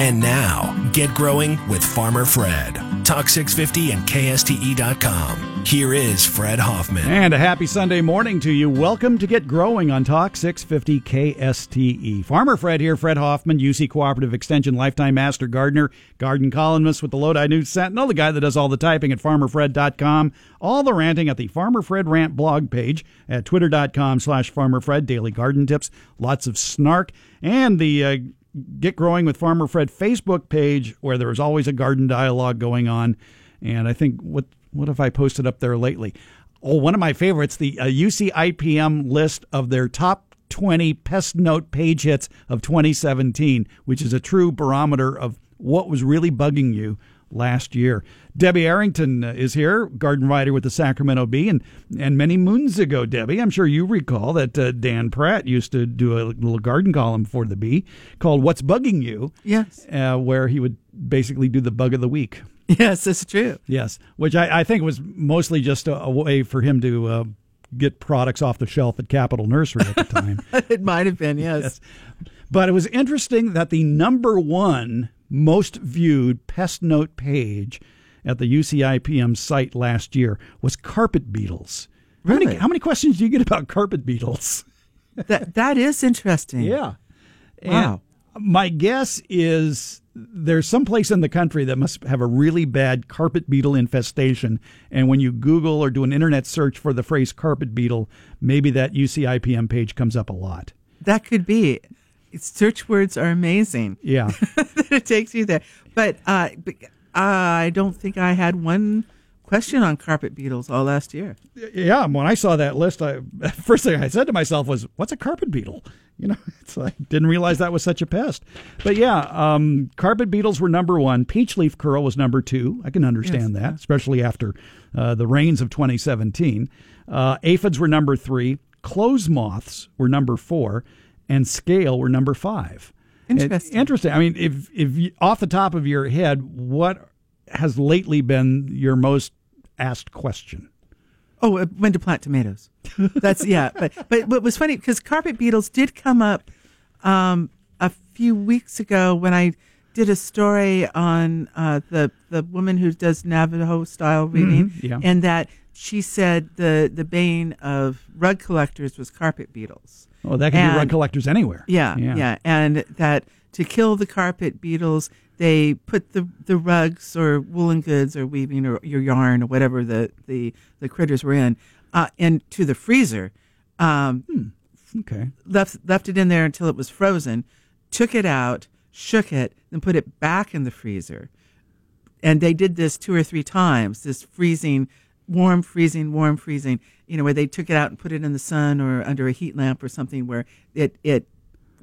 And now, get growing with Farmer Fred. Talk 650 and KSTE.com. Here is Fred Hoffman. And a happy Sunday morning to you. Welcome to Get Growing on Talk 650 KSTE. Farmer Fred here, Fred Hoffman, UC Cooperative Extension Lifetime Master Gardener, garden columnist with the Lodi News Sentinel, the guy that does all the typing at farmerfred.com, all the ranting at the Farmer Fred Rant blog page at twitter.com slash farmerfred, daily garden tips, lots of snark, and the uh, Get Growing with Farmer Fred Facebook page where there is always a garden dialogue going on. And I think what what have I posted up there lately? Oh, one of my favorites, the uh, UC IPM list of their top 20 pest note page hits of 2017, which is a true barometer of what was really bugging you last year. Debbie Arrington uh, is here, garden writer with the Sacramento Bee, and and many moons ago, Debbie, I'm sure you recall that uh, Dan Pratt used to do a little garden column for the Bee called "What's Bugging You." Yes, uh, where he would basically do the bug of the week. Yes, that's true. Yes, which I, I think was mostly just a, a way for him to. Uh, get products off the shelf at Capitol Nursery at the time. it might have been, yes. yes. But it was interesting that the number one most viewed pest note page at the UCIPM site last year was carpet beetles. Really? How many, how many questions do you get about carpet beetles? that that is interesting. Yeah. Wow. And my guess is there's some place in the country that must have a really bad carpet beetle infestation. And when you Google or do an internet search for the phrase carpet beetle, maybe that UCIPM page comes up a lot. That could be search words are amazing. Yeah, That it takes you there. But, uh, but I don't think I had one question on carpet beetles all last year. Yeah, when I saw that list, I first thing I said to myself was, "What's a carpet beetle?" You know, it's like didn't realize that was such a pest. But yeah, um, carpet beetles were number one. Peach leaf curl was number two. I can understand yes. that, especially after uh, the rains of 2017. Uh, aphids were number three. Clothes moths were number four and scale were number five. Interesting. It, interesting. I mean, if if you, off the top of your head, what has lately been your most asked question? Oh, uh, when to plant tomatoes. That's yeah. But but what was funny because carpet beetles did come up um, a few weeks ago when I did a story on uh, the the woman who does Navajo style reading, mm-hmm, yeah. and that she said the the bane of rug collectors was carpet beetles. Oh, that can and, be rug collectors anywhere. Yeah, yeah, yeah, and that to kill the carpet beetles, they put the the rugs or woolen goods or weaving or your yarn or whatever the the, the critters were in, uh, into the freezer. Um, hmm. Okay. Left left it in there until it was frozen. Took it out, shook it, then put it back in the freezer. And they did this two or three times. This freezing warm freezing, warm freezing, you know, where they took it out and put it in the sun or under a heat lamp or something where it, it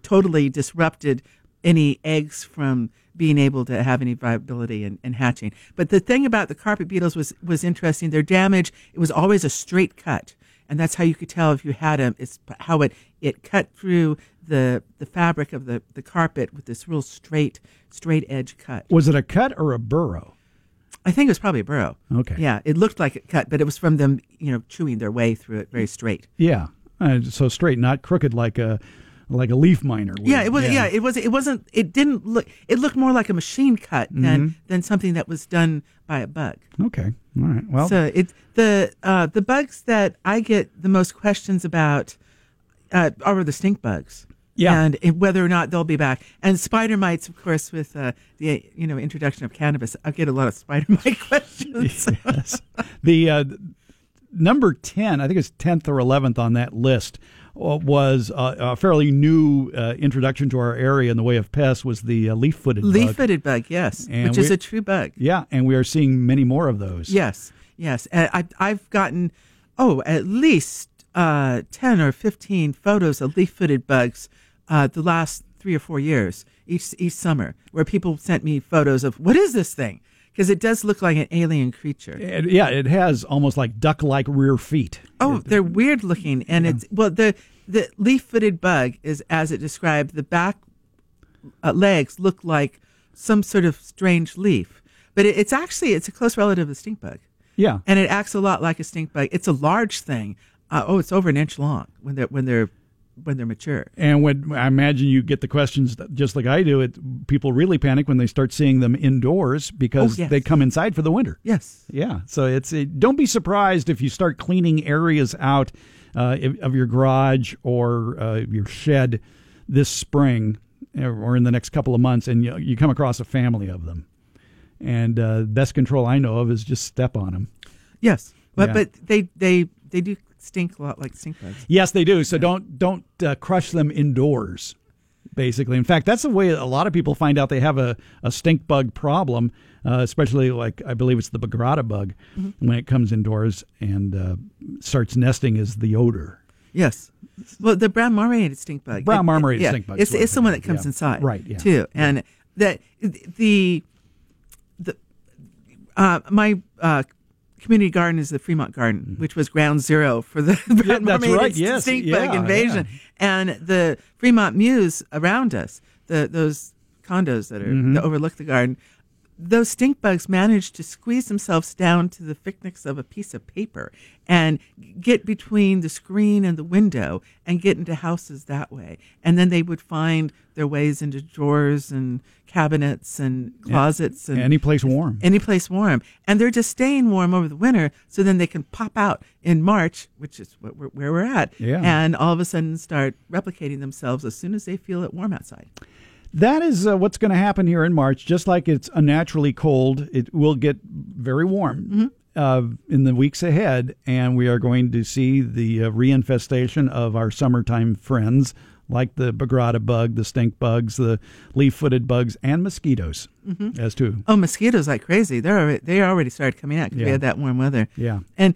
totally disrupted any eggs from being able to have any viability and, and hatching. But the thing about the carpet beetles was, was interesting. Their damage, it was always a straight cut. And that's how you could tell if you had them. It's how it, it cut through the, the fabric of the, the carpet with this real straight, straight edge cut. Was it a cut or a burrow? I think it was probably a burrow. Okay. Yeah, it looked like it cut, but it was from them, you know, chewing their way through it very straight. Yeah, uh, so straight, not crooked like a like a leaf miner. Would. Yeah, it was. Yeah. yeah. it was. It wasn't. It didn't look. It looked more like a machine cut than mm-hmm. than something that was done by a bug. Okay. All right. Well, so it the uh, the bugs that I get the most questions about uh, are the stink bugs. Yeah. And whether or not they'll be back. And spider mites, of course, with uh, the you know introduction of cannabis, I get a lot of spider mite questions. yes. The uh, number 10, I think it's 10th or 11th on that list, uh, was uh, a fairly new uh, introduction to our area in the way of pests was the uh, leaf-footed bug. Leaf-footed bug, yes, and which we, is a true bug. Yeah, and we are seeing many more of those. Yes, yes. I, I've gotten, oh, at least uh, 10 or 15 photos of leaf-footed bugs uh, the last three or four years, each each summer, where people sent me photos of what is this thing? Because it does look like an alien creature. It, yeah, it has almost like duck-like rear feet. Oh, they're weird looking, and yeah. it's well the the leaf-footed bug is as it described. The back uh, legs look like some sort of strange leaf, but it, it's actually it's a close relative of the stink bug. Yeah, and it acts a lot like a stink bug. It's a large thing. Uh, oh, it's over an inch long when they're when they're when they're mature. And when I imagine you get the questions just like I do, it people really panic when they start seeing them indoors because Oh, yes. they come inside for the winter. Yes. Yeah, so it's it, don't be surprised if you start cleaning areas out uh, of your garage or uh, your shed this spring or or in the next couple of months, and you, you come across a family of them. And uh, best control I know of is just step on them. Yes. But Yeah. but they they they do stink a lot like stink bugs. Yes, they do. So don't don't uh, crush them indoors. Basically, in fact, that's the way a lot of people find out they have a, a stink bug problem, uh, especially like I believe it's the bagrada bug when it comes indoors and uh, starts nesting. Is the odor? Yes. Well, the brown marmorated stink bug. Brown marmorated yeah, stink bug It's, it's the one that comes yeah. inside. Right, yeah. Too. And that the the uh, my uh, community garden is the Fremont Garden, which was ground zero for the Mm-hmm. that's right, yes, stink yeah, bug invasion. And the Fremont Mews around us, the those condos that are Mm-hmm. that overlook the garden. Those stink bugs manage to squeeze themselves down to the thickness of a piece of paper and get between the screen and the window and get into houses that way. And then they would find their ways into drawers and cabinets and closets and Any place warm. any place warm. And they're just staying warm over the winter, so then they can pop out in March, which is what we're, where we're at, Yeah. and all of a sudden start replicating themselves as soon as they feel it warm outside. That is uh, what's going to happen here in March. Just like it's unnaturally cold, it will get very warm uh, in the weeks ahead, and we are going to see the uh, reinfestation of our summertime friends, like the bagrada bug, the stink bugs, the leaf-footed bugs, and mosquitoes. As to Oh, mosquitoes like crazy. They're already, they already started coming out because Yeah. we had that warm weather. Yeah. And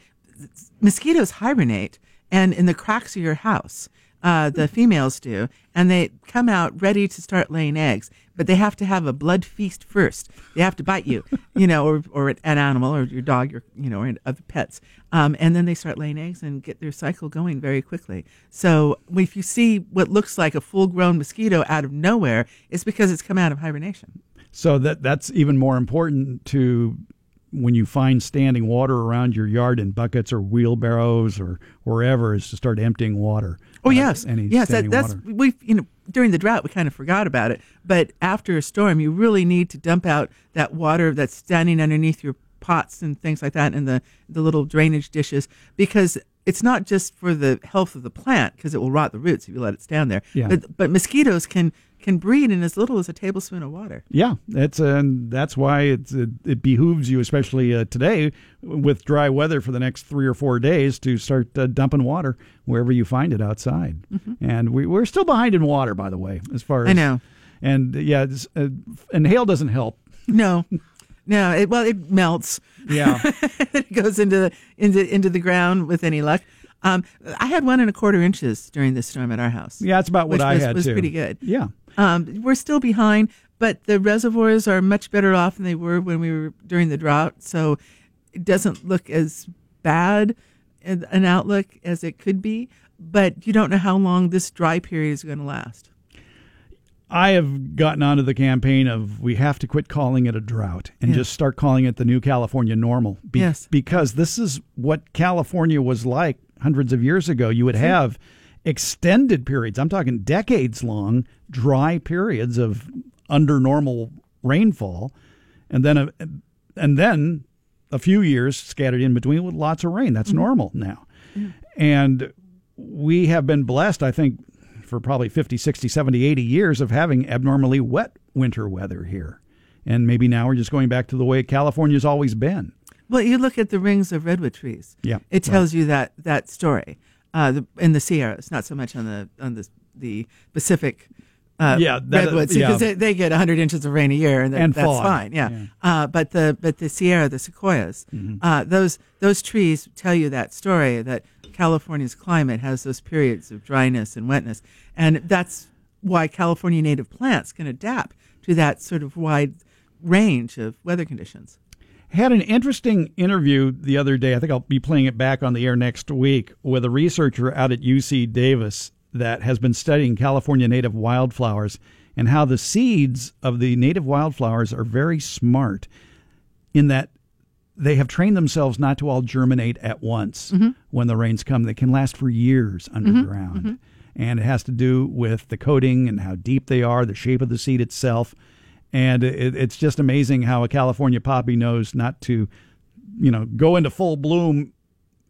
mosquitoes hibernate, and in the cracks of your house, uh, the females do, and they come out ready to start laying eggs. But they have to have a blood feast first. They have to bite you, you know, or, or an animal, or your dog, or, you know, or other pets, um, and then they start laying eggs and get their cycle going very quickly. So if you see what looks like a full-grown mosquito out of nowhere, it's because it's come out of hibernation. So that that's even more important to when you find standing water around your yard in buckets or wheelbarrows or wherever is to start emptying water. Oh Uh, yes, yes. That, that's we you know during the drought we kind of forgot about it, but after a storm you really need to dump out that water that's standing underneath your pots and things like that and the the little drainage dishes because it's not just for the health of the plant because it will rot the roots if you let it stand there. Yeah. But but mosquitoes can can breed in as little as a tablespoon of water. Yeah, that's and that's why it's, it, it behooves you, especially uh, today with dry weather for the next three or four days, to start uh, dumping water wherever you find it outside. And we, we're still behind in water, by the way, as far as Mm-hmm. I know. And yeah, uh, and hail doesn't help. No. No, it, well, it melts. Yeah, it goes into the into into the ground with any luck. Um, I had one and a quarter inches during this storm at our house. yeah, that's about what I was, had was too. pretty good. Yeah. Um, we're still behind, but the reservoirs are much better off than they were when we were during the drought. So it doesn't look as bad an outlook as it could be. But you don't know how long this dry period is going to last. I have gotten onto the campaign of we have to quit calling it a drought and Yeah. just start calling it the new California normal. Be- Yes. Because this is what California was like hundreds of years ago. You would have extended periods, I'm talking decades long, dry periods of under normal rainfall, and then a, and then a few years scattered in between with lots of rain. That's mm-hmm. normal now. Mm-hmm. And we have been blessed, I think, for probably 50, 60, 70, 80 years of having abnormally wet winter weather here. And maybe now we're just going back to the way California's always been. Well, you look at the rings of redwood trees. Yeah, it tells you that that story. Uh, the, in the Sierras, not so much on the on the the Pacific. Uh, Yeah, that- redwoods yeah. because they, they get 100 inches of rain a year, and, that, And that's fog. fine. Yeah, Yeah. Mm-hmm. Uh, but the but the Sierra, the sequoias, uh, those those trees tell you that story that California's climate has those periods of dryness and wetness, and that's why California native plants can adapt to that sort of wide range of weather conditions. Had an interesting interview the other day. I think I'll be playing it back on the air next week with a researcher out at UC Davis that has been studying California native wildflowers and how the seeds of the native wildflowers are very smart in that they have trained themselves not to all germinate at once mm-hmm. when the rains come. They can last for years mm-hmm. underground. Mm-hmm. and it has to do with the coating and how deep they are, the shape of the seed itself. And it, it's just amazing how a California poppy knows not to, you know, go into full bloom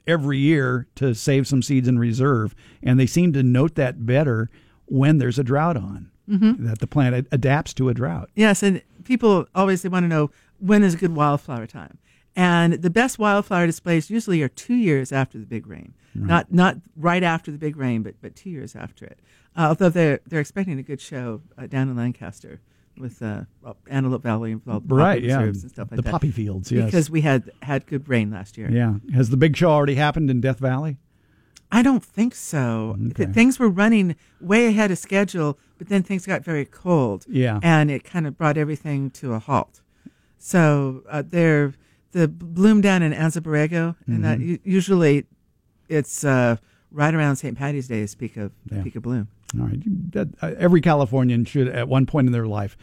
every year to save some seeds in reserve. And they seem to note that better when there's a drought on, mm-hmm. that the plant adapts to a drought. Yes, and people always they want to know when is a good wildflower time. And the best wildflower displays usually are two years after the big rain, right. not not right after the big rain, but but two years after it. Uh, although they're they're expecting a good show uh, down in Lancaster with uh, Antelope Valley and all the right, yeah, and stuff like the that. poppy fields, yes, because we had had good rain last year. Yeah, has the big show already happened in Death Valley? I don't think so. Okay. Things were running way ahead of schedule, but then things got very cold. Yeah, and it kind of brought everything to a halt. So uh, they're the bloom down in Anza Borrego, and mm-hmm. that usually it's uh, right around St. Patty's Day is peak of yeah. peak of bloom. All right, uh, every Californian should at one point in their life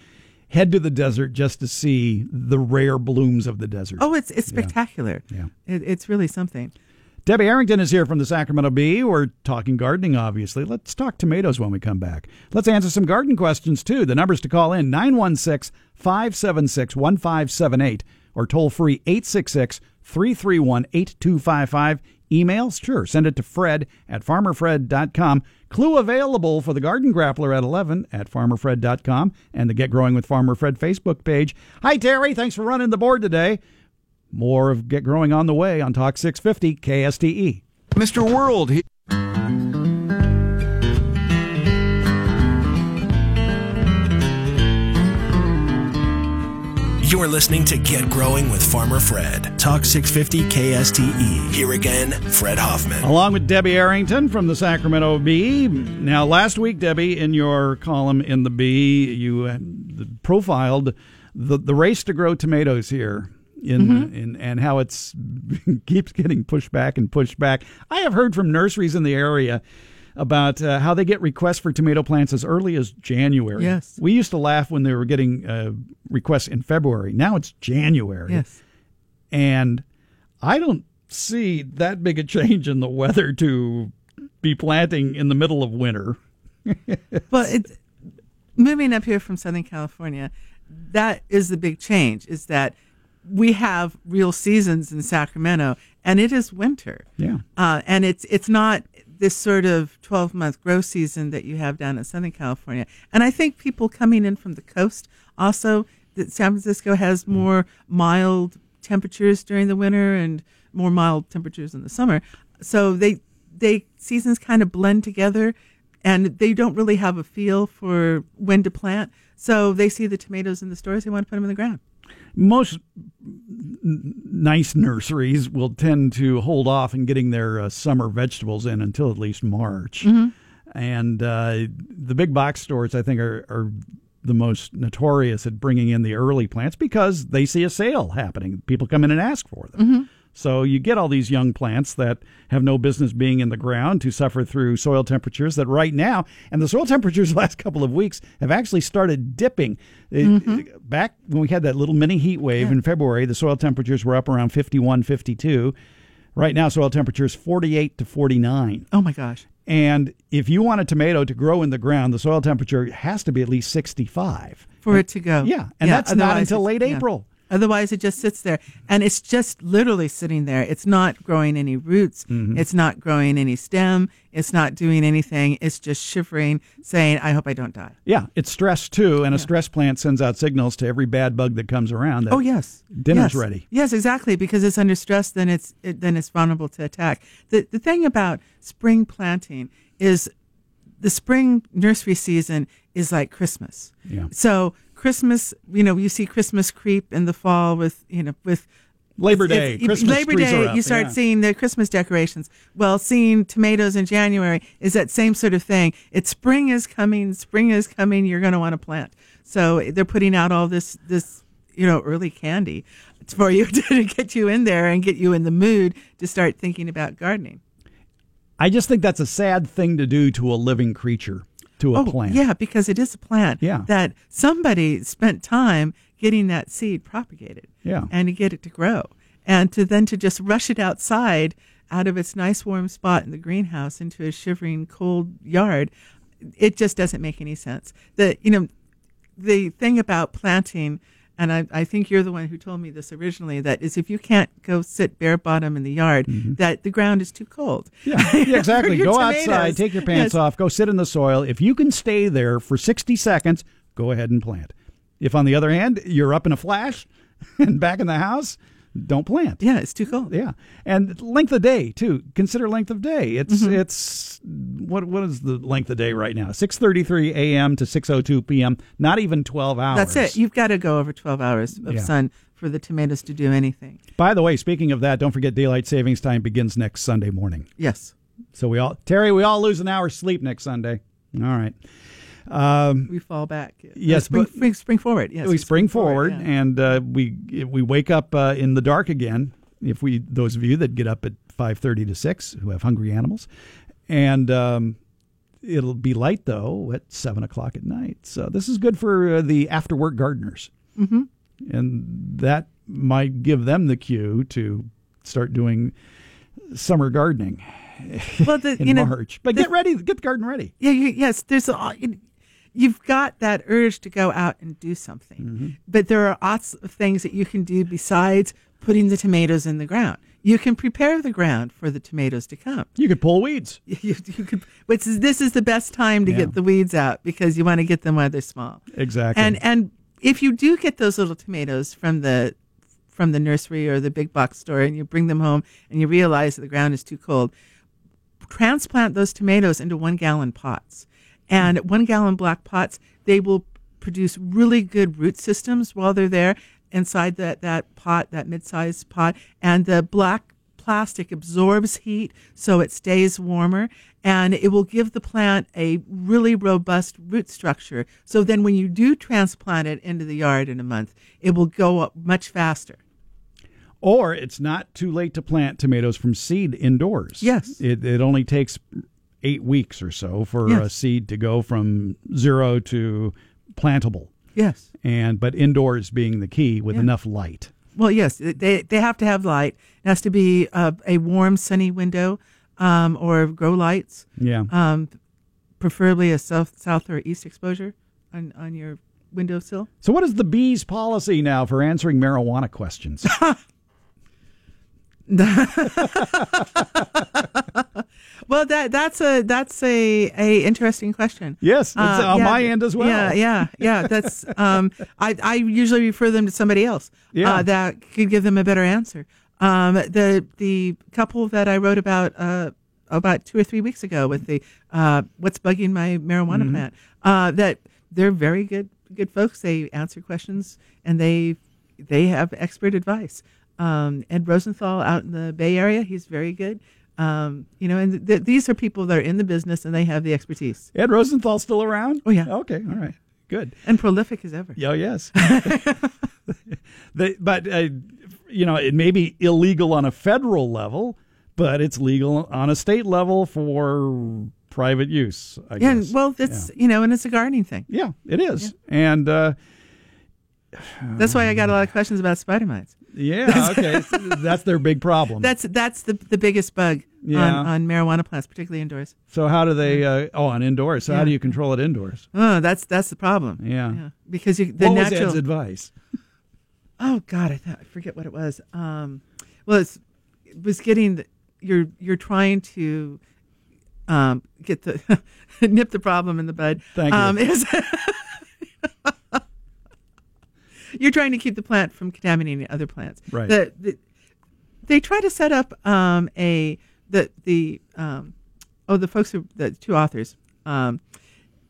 head to the desert just to see the rare blooms of the desert. Oh, it's it's spectacular. Yeah, yeah. It, it's really something. Debbie Arrington is here from the Sacramento Bee. We're talking gardening, obviously. Let's talk tomatoes when we come back. Let's answer some garden questions, too. The numbers to call in 916 576 1578 or toll free 866 331 8255. Emails? Sure. Send it to Fred at farmerfred.com. Clue available for the Garden Grappler at 11 at farmerfred.com and the Get Growing with Farmer Fred Facebook page. Hi, Terry. Thanks for running the board today. More of Get Growing on the way on Talk 650 KSTE. Mr. World. He- You're listening to Get Growing with Farmer Fred. Talk 650 KSTE. Here again, Fred Hoffman. Along with Debbie Arrington from the Sacramento Bee. Now, last week, Debbie, in your column in the Bee, you uh, profiled the, the race to grow tomatoes here in, mm-hmm. in and how it's keeps getting pushed back and pushed back. I have heard from nurseries in the area about uh, how they get requests for tomato plants as early as January. Yes. We used to laugh when they were getting uh, requests in February. Now it's January. Yes. And I don't see that big a change in the weather to be planting in the middle of winter. well, it, moving up here from Southern California, that is the big change is that we have real seasons in Sacramento and it is winter. Yeah. Uh, and it's it's not this sort of 12 month grow season that you have down in Southern California. And I think people coming in from the coast also, that San Francisco has mm. more mild temperatures during the winter and more mild temperatures in the summer. So they, they seasons kind of blend together and they don't really have a feel for when to plant. So they see the tomatoes in the stores, they want to put them in the ground most nice nurseries will tend to hold off in getting their uh, summer vegetables in until at least March. Mm-hmm. And uh, the big box stores, I think, are, are the most notorious at bringing in the early plants because they see a sale happening. People come in and ask for them. Mm-hmm. So you get all these young plants that have no business being in the ground to suffer through soil temperatures that right now, and the soil temperatures the last couple of weeks have actually started dipping. Mm-hmm. Back when we had that little mini heat wave yeah. in February, the soil temperatures were up around 51, 52. Right now, soil temperature is 48 to 49. Oh my gosh. And if you want a tomato to grow in the ground, the soil temperature has to be at least 65. For it to go. Yeah. And yeah, that's not until late. April. Otherwise, it just sits there and it's just literally sitting there. It's not growing any roots. Mm-hmm. It's not growing any stem. It's not doing anything. It's just shivering, saying, I hope I don't die. Yeah, it's stress too. And a stress plant sends out signals to every bad bug that comes around. That oh, yes. Dinner's yes. ready. Yes, exactly. Because it's under stress, then it's, it, then it's vulnerable to attack. The, the thing about spring planting is the spring nursery season is like Christmas. Yeah. So Christmas, you know, you see Christmas creep in the fall with, you know, with Labor Day, if, if, Christmas Labor Day, you start yeah. seeing the Christmas decorations. Well, seeing tomatoes in January is that same sort of thing. It's spring is coming, spring is coming. You're going to want to plant. So they're putting out all this this you know early candy for you to get you in there and get you in the mood to start thinking about gardening. I just think that's a sad thing to do to a living creature, to a oh, plant. Yeah, because it is a plant. Yeah. That somebody spent time getting that seed propagated. Yeah. And to get it to grow. And to then to just rush it outside out of its nice warm spot in the greenhouse into a shivering cold yard. It just doesn't make any sense. The you know the thing about planting and I, I think you're the one who told me this originally that is if you can't go sit bare bottom in the yard mm-hmm. that the ground is too cold Yeah, yeah, exactly. Go tomatoes. outside, take your pants Yes. off, go sit in the soil. If you can stay there for 60 seconds, go ahead and plant. If, on the other hand, you're up in a flash and back in the house, don't plant. yeah it's too cold Yeah, and length of day too. Consider length of day. It's Mm-hmm. it's what what is the length of day right now? Six thirty three a.m. to six o two p.m. Not even twelve hours. that's it you've got to go over 12 hours of Yeah. sun for the tomatoes to do anything By the way, speaking of that, don't forget daylight savings time begins next Sunday morning. yes So we all Terry, we all lose an hour's sleep next Sunday. All right. Um, we fall back Yes, spring, but- spring, spring forward yes we spring forward, yeah. and uh, we we wake up uh, in the dark again. If we those of you that get up at five thirty to six who have hungry animals, and um, it'll be light though at seven o'clock at night. So this is good for uh, the after work gardeners, mm-hmm. and that might give them the cue to start doing summer gardening well the, in you know March. But the- get ready, get the garden ready. Yeah, yes. There's a, you've got that urge to go out and do something, Mm-hmm. but there are lots of things that you can do besides putting the tomatoes in the ground. You can prepare the ground for the tomatoes to come. You could pull weeds. You, you could, which is, this is the best time to Yeah. get the weeds out because you want to get them while they're small. Exactly. And and if you do get those little tomatoes from the from the nursery or the big box store and you bring them home and you realize that the ground is too cold, transplant those tomatoes into one gallon pots. And one gallon black pots, they will produce really good root systems while they're there inside that, that pot, that mid sized pot. And the black plastic absorbs heat so it stays warmer and it will give the plant a really robust root structure. So then when you do transplant it into the yard in a month, it will go up much faster. Or it's not too late to plant tomatoes from seed indoors. Yes. It, it only takes eight weeks or so for a seed to go from zero to plantable. Yes. And but indoors being the key with Yeah. enough light. Well, yes, they they have to have light. It has to be a, a warm, sunny window, um, or grow lights, Yeah. um, preferably a south, south or east exposure on on your windowsill. so what is the bees policy now for answering marijuana questions? Well, that that's a that's a, a interesting question. yes, it's Uh, on yeah, my end as well. Yeah, yeah, yeah. That's um, I I usually refer them to somebody else. Yeah. uh, that could give them a better answer. Um, the the couple that I wrote about uh about two or three weeks ago with the uh what's bugging my marijuana Mm-hmm. plant uh that they're very good good folks. They answer questions and they they have expert advice. Um, Ed Rosenthal out in the Bay Area, he's very good. Um, you know, and th- th- these are people that are in the business and they have the expertise Ed Rosenthal still around? Oh, yeah. Okay, all right. Good. and prolific as ever. Oh yes. the, but uh, you know, it may be illegal on a federal level, but it's legal on a state level for private use. I Yeah, guess. well, that's you know, and it's a gardening thing. yeah, it is. And uh, That's why I got a lot of questions about spider mites. yeah, okay, that's their big problem. That's that's the the biggest bug Yeah. on, on marijuana plants, particularly indoors. so how do they? Uh, oh, on indoors. So how do you control it indoors? Oh, that's that's the problem. Yeah. because you, the what was natural. Ed's advice? oh God, I thought I forget what it was. Um, well, it's, it was getting the, you're you're trying to um, get the nip the problem in the bud. Thank you. Um, is- you're trying to keep the plant from contaminating other plants. Right. The, the, they try to set up um, a the the um, oh the folks who the two authors um,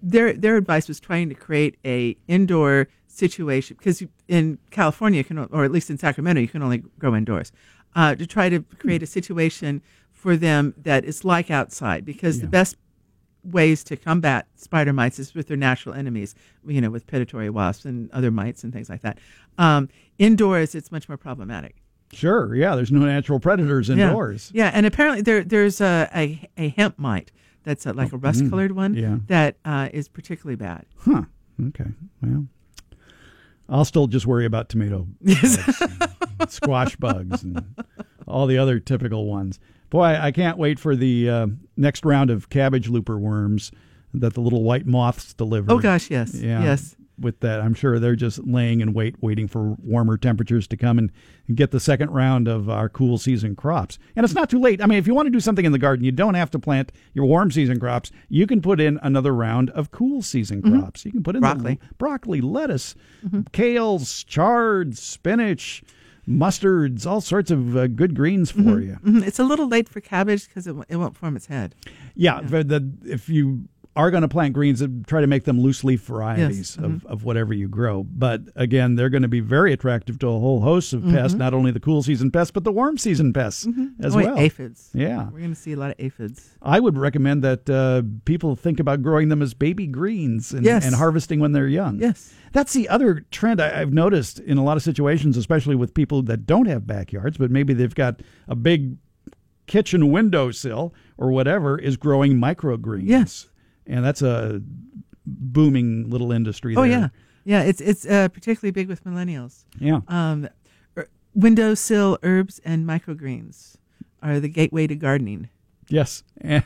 their their advice was trying to create a indoor situation because in California you can or at least in Sacramento you can only grow indoors uh, to try to create a situation for them that is like outside because the best ways to combat spider mites is with their natural enemies you know with predatory wasps and other mites and things like that. Um, indoors it's much more problematic Sure. Yeah. There's no natural predators indoors. Yeah, and apparently there there's a a, a hemp mite that's a, like a rust colored one Mm, yeah. that uh, is particularly bad. Huh. Okay. Well, I'll still just worry about tomato bugs squash bugs and all the other typical ones. Boy, I can't wait for the uh, next round of cabbage looper worms that the little white moths deliver. Oh gosh, yes, Yeah. yes. With that, I'm sure they're just laying in wait, waiting for warmer temperatures to come and, and get the second round of our cool season crops. And it's not too late. I mean, if you want to do something in the garden, you don't have to plant your warm season crops. You can put in another round of cool season crops. You can put in the Mm-hmm. Broccoli. Mm-hmm. broccoli, lettuce, kales, chard, spinach, mustards, all sorts of uh, good greens for you. Mhm. It's a little late for cabbage because it, w- it won't form its head. Yeah, but the, if you are going to plant greens, and try to make them loose leaf varieties Yes, of, mm-hmm. of whatever you grow. But again, they're going to be very attractive to a whole host of pests, mm-hmm. not only the cool season pests, but the warm season pests mm-hmm. as oh, wait, well. aphids. Yeah. we're going to see a lot of aphids. I would recommend that uh, people think about growing them as baby greens and, Yes. and harvesting when they're young. Yes. That's the other trend I, I've noticed in a lot of situations, especially with people that don't have backyards, but maybe they've got a big kitchen windowsill or whatever, is growing microgreens. Yes. And that's a booming little industry Oh there. yeah, yeah. It's it's uh, particularly big with millennials. Yeah. Um, er, windowsill herbs and microgreens are the gateway to gardening. Yes, and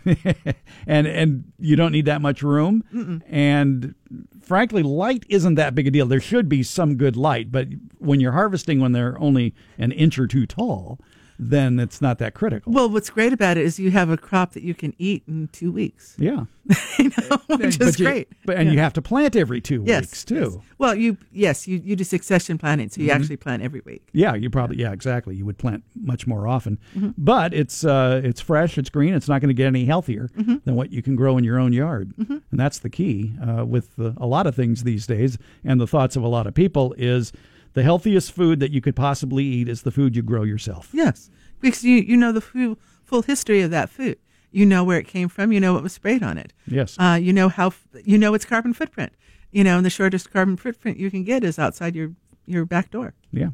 and and you don't need that much room, and frankly, light isn't that big a deal. There should be some good light, but when you're harvesting when they're only an inch or two tall, then it's not that critical. Well, what's great about it is you have a crop that you can eat in two weeks. yeah, you know, which is you- great. But and Yeah. you have to plant every two yes, weeks too. yes. Well, you yes you you do succession planting, so you Mm-hmm. actually plant every week. Yeah, you probably yeah exactly. You would plant much more often, Mm-hmm. but it's uh, it's fresh, it's green, it's not going to get any healthier Mm-hmm. than what you can grow in your own yard, and that's the key uh, with uh, a lot of things these days. And the thoughts of a lot of people is the healthiest food that you could possibly eat is the food you grow yourself. Yes, because you you know the full, full history of that food. You know where it came from. You know what was sprayed on it. Yes. Uh, you know how you know its carbon footprint. You know, and the shortest carbon footprint you can get is outside your your back door. Yeah,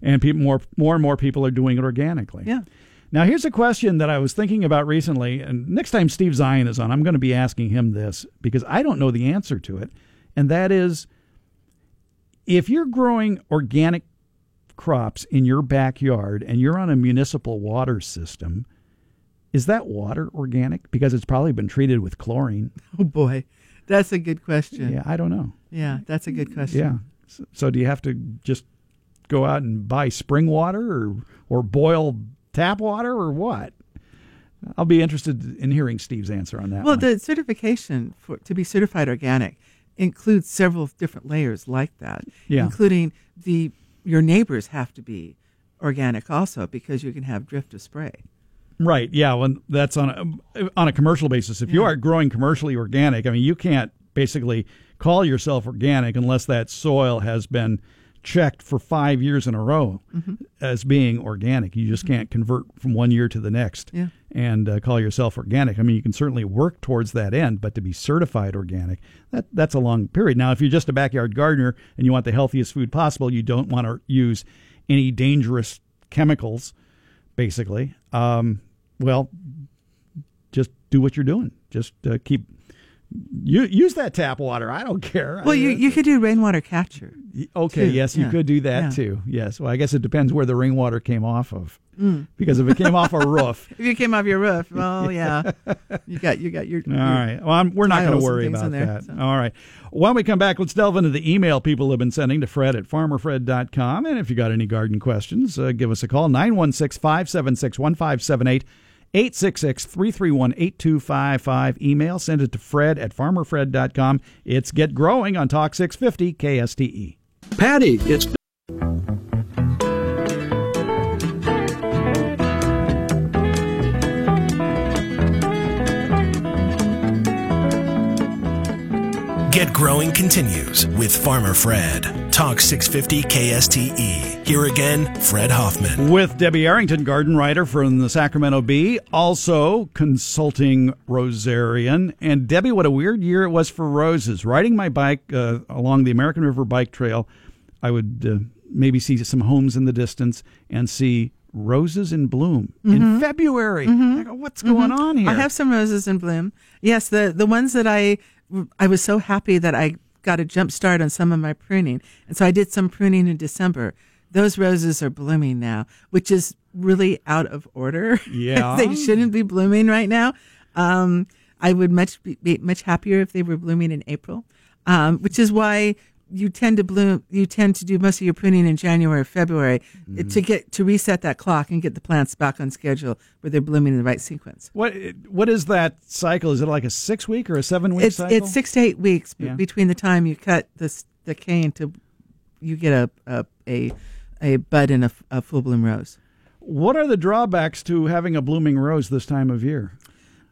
and people more more and more people are doing it organically. Yeah. Now, here's a question that I was thinking about recently, and next time Steve Zien is on, I'm going to be asking him this because I don't know the answer to it, and that is if you're growing organic crops in your backyard and you're on a municipal water system, is that water organic? Because it's probably been treated with chlorine. Oh boy, that's a good question. Yeah, I don't know. Yeah, that's a good question. Yeah. So, so do you have to just go out and buy spring water or or boil tap water or what? I'll be interested in hearing Steve's answer on that. Well, one. the certification for to be certified organic includes several different layers like that, Yeah. including the your neighbors have to be organic also because you can have drift of spray. right. Yeah. When that's on a, on a commercial basis. If you are growing commercially organic, I mean, you can't basically call yourself organic unless that soil has been checked for five years in a row Mm-hmm. as being organic. You just can't convert from one year to the next Yeah. and uh, call yourself organic. I mean, you can certainly work towards that end, but to be certified organic, that that's a long period. Now, if you're just a backyard gardener and you want the healthiest food possible, you don't want to use any dangerous chemicals, basically. Um, well, just do what you're doing. Just uh, keep you use that tap water. I don't care. Well, you, you could do rainwater catcher. Okay, too. yes, you Yeah. could do that Yeah. too. Yes. Well, I guess it depends where the rainwater came off of. Because if it came off a roof, If you came off your roof, well, yeah, you got you got your. all right. Well, I'm, we're not going to worry about there, that. so. All right. When we come back, let's delve into the email people have been sending to Fred at farmerfred.com. And if you got any garden questions, uh, give us a call 916 576 1578. 866 331 8255. Email, send it to Fred at farmerfred.com. It's Get Growing on Talk 650 KSTE. Patty, it's Get Growing continues with Farmer Fred. Talk 650 KSTE. Here again, Fred Hoffman. with Debbie Arrington, garden writer from the Sacramento Bee, also consulting rosarian. And Debbie, what a weird year it was for roses. Riding my bike uh, along the American River Bike Trail, I would uh, maybe see some homes in the distance and see roses in bloom in February. I go, what's going on here? I have some roses in bloom. Yes, the the ones that I I was so happy that I got a jump start on some of my pruning, and so I did some pruning in December. Those roses are blooming now, which is really out of order. Yeah. they shouldn't be blooming right now. Um, I would much be, be much happier if they were blooming in April, um, which is why you tend to bloom. You tend to do most of your pruning in January or February Mm-hmm. to get to reset that clock and get the plants back on schedule where they're blooming in the right sequence. What what is that cycle? Is it like a six week or a seven week It's cycle? it's six to eight weeks b- Yeah. between the time you cut this the cane to you get a a a, a bud and a, a full bloom rose. What are the drawbacks to having a blooming rose this time of year?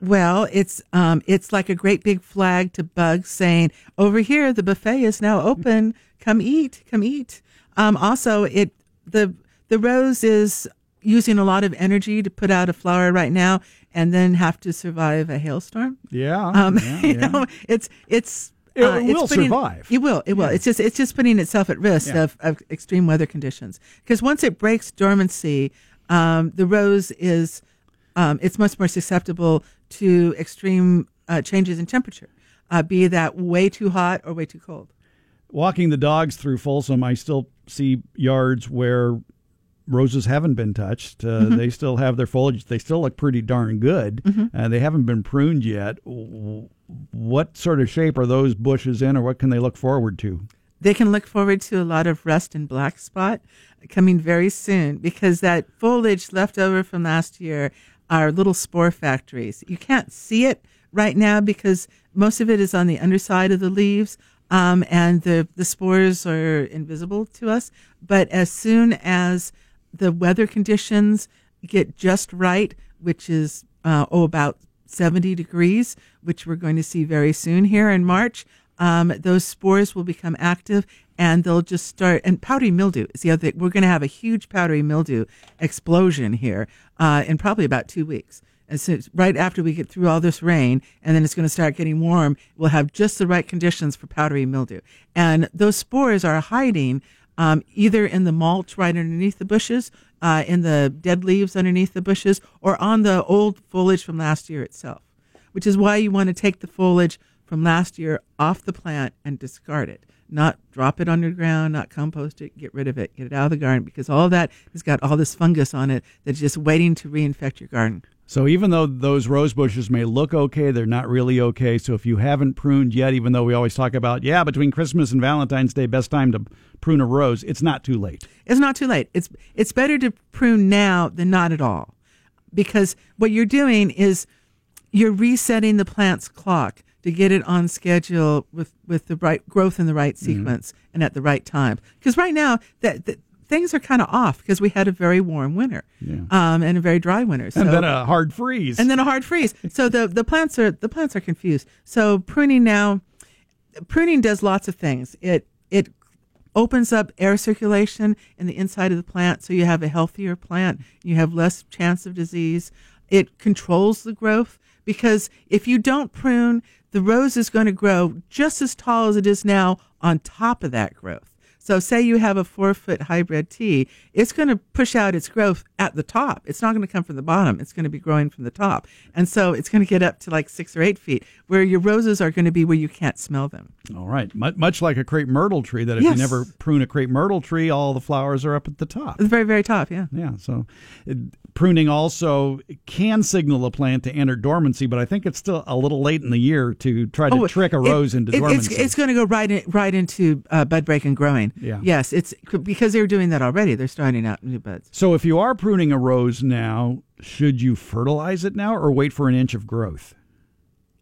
Well, it's um, it's like a great big flag to bugs saying, "Over here, the buffet is now open. Come eat, come eat." Um, also, it the the rose is using a lot of energy to put out a flower right now, and then have to survive a hailstorm. Yeah, Um, yeah, you yeah. know, it's it's It uh, will putting- survive. It will. It will. Yeah. It's just it's just putting itself at risk Yeah. of, of extreme weather conditions. Because once it breaks dormancy, um, the rose is um, it's much more susceptible to extreme uh, changes in temperature, uh, be that way too hot or way too cold. Walking the dogs through Folsom, I still see yards where roses haven't been touched. Uh, Mm-hmm. They still have their foliage. They still look pretty darn good. Uh, they haven't been pruned yet. What sort of shape are those bushes in, or what can they look forward to? they can look forward to a lot of rust and black spot coming very soon because that foliage left over from last year are little spore factories. You can't see it right now because most of it is on the underside of the leaves. Um, and the, the spores are invisible to us. But as soon as the weather conditions get just right, which is, uh, oh, about 70 degrees, which we're going to see very soon here in March, um, those spores will become active and they'll just start. And powdery mildew is the other thing. We're going to have a huge powdery mildew explosion here uh, in probably about two weeks. And so right after we get through all this rain, and then it's going to start getting warm, we'll have just the right conditions for powdery mildew. And those spores are hiding um, either in the mulch right underneath the bushes, uh, in the dead leaves underneath the bushes, or on the old foliage from last year itself, which is why you want to take the foliage from last year off the plant and discard it. Not drop it underground, not compost it, get rid of it, get it out of the garden because all that has got all this fungus on it that's just waiting to reinfect your garden. So even though those rose bushes may look okay, they're not really okay. So if you haven't pruned yet, even though we always talk about, yeah, between Christmas and Valentine's Day, best time to prune a rose, it's not too late. It's not too late. It's it's better to prune now than not at all. Because what you're doing is you're resetting the plant's clock to get it on schedule with, with the right growth in the right Mm-hmm. sequence and at the right time. Because right now that, that things are kind of off because we had a very warm winter Yeah. um, and a very dry winter. So and then a hard freeze. and then a hard freeze. So the the plants are the plants are confused. So pruning now, pruning does lots of things. It it opens up air circulation in the inside of the plant, so you have a healthier plant. You have less chance of disease. It controls the growth because if you don't prune, the rose is going to grow just as tall as it is now on top of that growth. So, say you have a four foot hybrid tea, it's going to push out its growth at the top. It's not going to come from the bottom. It's going to be growing from the top. And so it's going to get up to like six or eight feet, where your roses are going to be where you can't smell them. All right. Mu- Much like a crepe myrtle tree, that if you never prune a crepe myrtle tree, all the flowers are up at the top. The very, very top, yeah. Yeah. So it, pruning also can signal a plant to enter dormancy, but I think it's still a little late in the year to try to trick a Oh, it- rose into it- dormancy. It's, it's going to go right in, right into uh, bud break and growing. Yeah. Yes, it's because they're doing that already. They're starting out new buds. so if you are pruning a rose now, should you fertilize it now or wait for an inch of growth?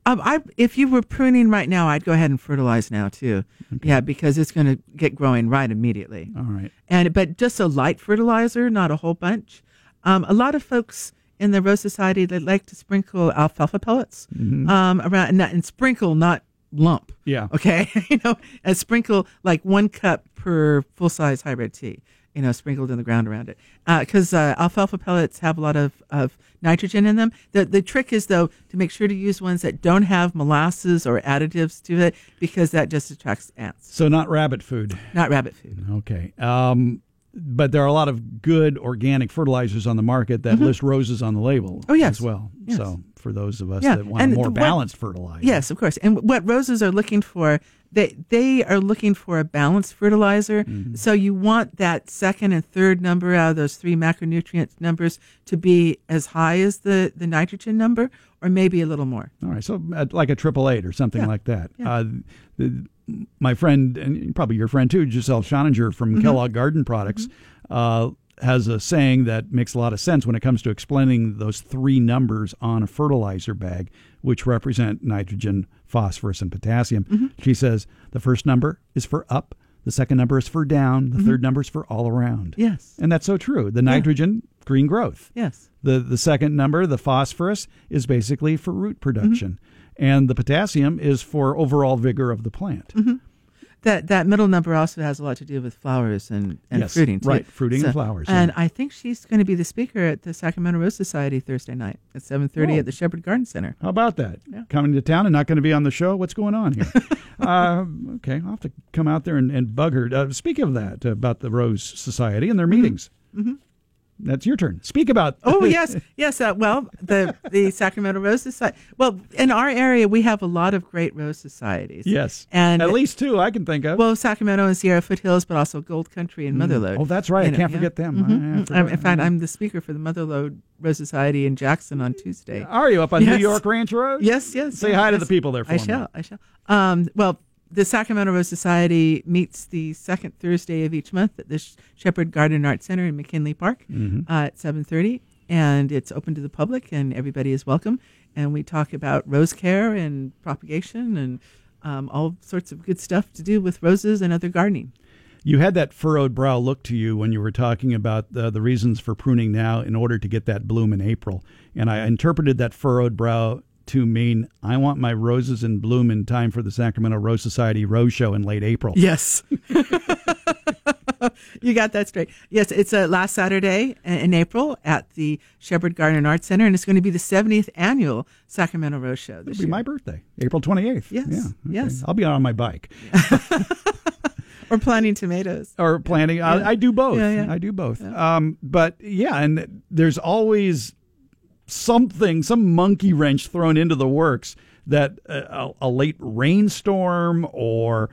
Um, I, if you were pruning right now, I'd go ahead and fertilize now too. Yeah, because it's going to get growing right immediately. All right. and but just a light fertilizer, not a whole bunch. Um, a lot of folks in the Rose Society they like to sprinkle alfalfa pellets um, around and, and sprinkle, not lump. Yeah. Okay, you know, and sprinkle like one cup per full size hybrid tea. You know, sprinkled in the ground around it, because uh, alfalfa pellets have a lot of, of nitrogen in them. The the trick is though to make sure to use ones that don't have molasses or additives to it, because that just attracts ants, So not rabbit food. not rabbit food. Okay. Um, but there are a lot of good organic fertilizers on the market that list roses on the label Mm-hmm. Oh, yes. as well. Yes. So for those of us Yeah, that want and a more what- balanced fertilizer. Yes, of course. And what roses are looking for, they they are looking for a balanced fertilizer. Mm-hmm. So you want that second and third number out of those three macronutrient numbers to be as high as the the nitrogen number, or maybe a little more. All right, so uh, like a triple eight or something Yeah. like that. Yeah. Uh, the, my friend, and probably your friend too, Giselle Schoninger from Mm-hmm. Kellogg Garden Products, uh, has a saying that makes a lot of sense when it comes to explaining those three numbers on a fertilizer bag, which represent nitrogen, phosphorus, and potassium. Mm-hmm. She says the first number is for up, the second number is for down, the third number is for all around. Mm-hmm. Yes. And that's so true. The nitrogen, green growth. Yes. The the second number, the phosphorus, is basically for root production, Mm-hmm. and the potassium is for overall vigor of the plant. Mm-hmm. That that middle number also has a lot to do with flowers and, and Yes, fruiting. Too. right, fruiting and flowers, yeah. And I think she's going to be the speaker at the Sacramento Rose Society Thursday night at seven thirty Oh. at the Shepard Garden Center. How about that? Yeah. Coming to town and not going to be on the show? What's going on here? uh, okay, I'll have to come out there and, and bug her. Uh, speak of that, about the Rose Society and their meetings. Mm-hmm. That's your turn. Speak about. Oh yes, yes. Uh, well, the the Sacramento Rose Society. Well, in our area, we have a lot of great rose societies. yes, and at least two I can think of. well, Sacramento and Sierra Foothills, but also Gold Country and Motherlode. oh, that's right. You I know, can't yeah. forget them. Mhm. I- I Mm, in fact, I'm the speaker for the Motherlode Rose Society in Jackson on Tuesday. Are you up on New York Ranch Road? Yes, yes. Say yes, hi to the people there for I me. shall. I shall. Um, well, the Sacramento Rose Society meets the second Thursday of each month at the Shepard Garden Art Center in McKinley Park Mm-hmm. uh, at 7:30, and it's open to the public, and everybody is welcome. And we talk about rose care and propagation and um, all sorts of good stuff to do with roses and other gardening. You had that furrowed brow look to you when you were talking about the, the reasons for pruning now in order to get that bloom in April. And I interpreted that furrowed brow to mean I want my roses in bloom in time for the Sacramento Rose Society Rose Show in late April. Yes. you got that straight. Yes, it's uh, last Saturday in April at the Shepard Garden Arts Center, and it's going to be the 70th annual Sacramento Rose Show this It'll be year. my birthday, April 28th. Yes, Yeah. okay. yes. I'll be on my bike or planting tomatoes. or planting. I, I do both. Yeah, yeah. I do both. Um, but yeah, and there's always something, some monkey wrench thrown into the works that uh, a, a late rainstorm or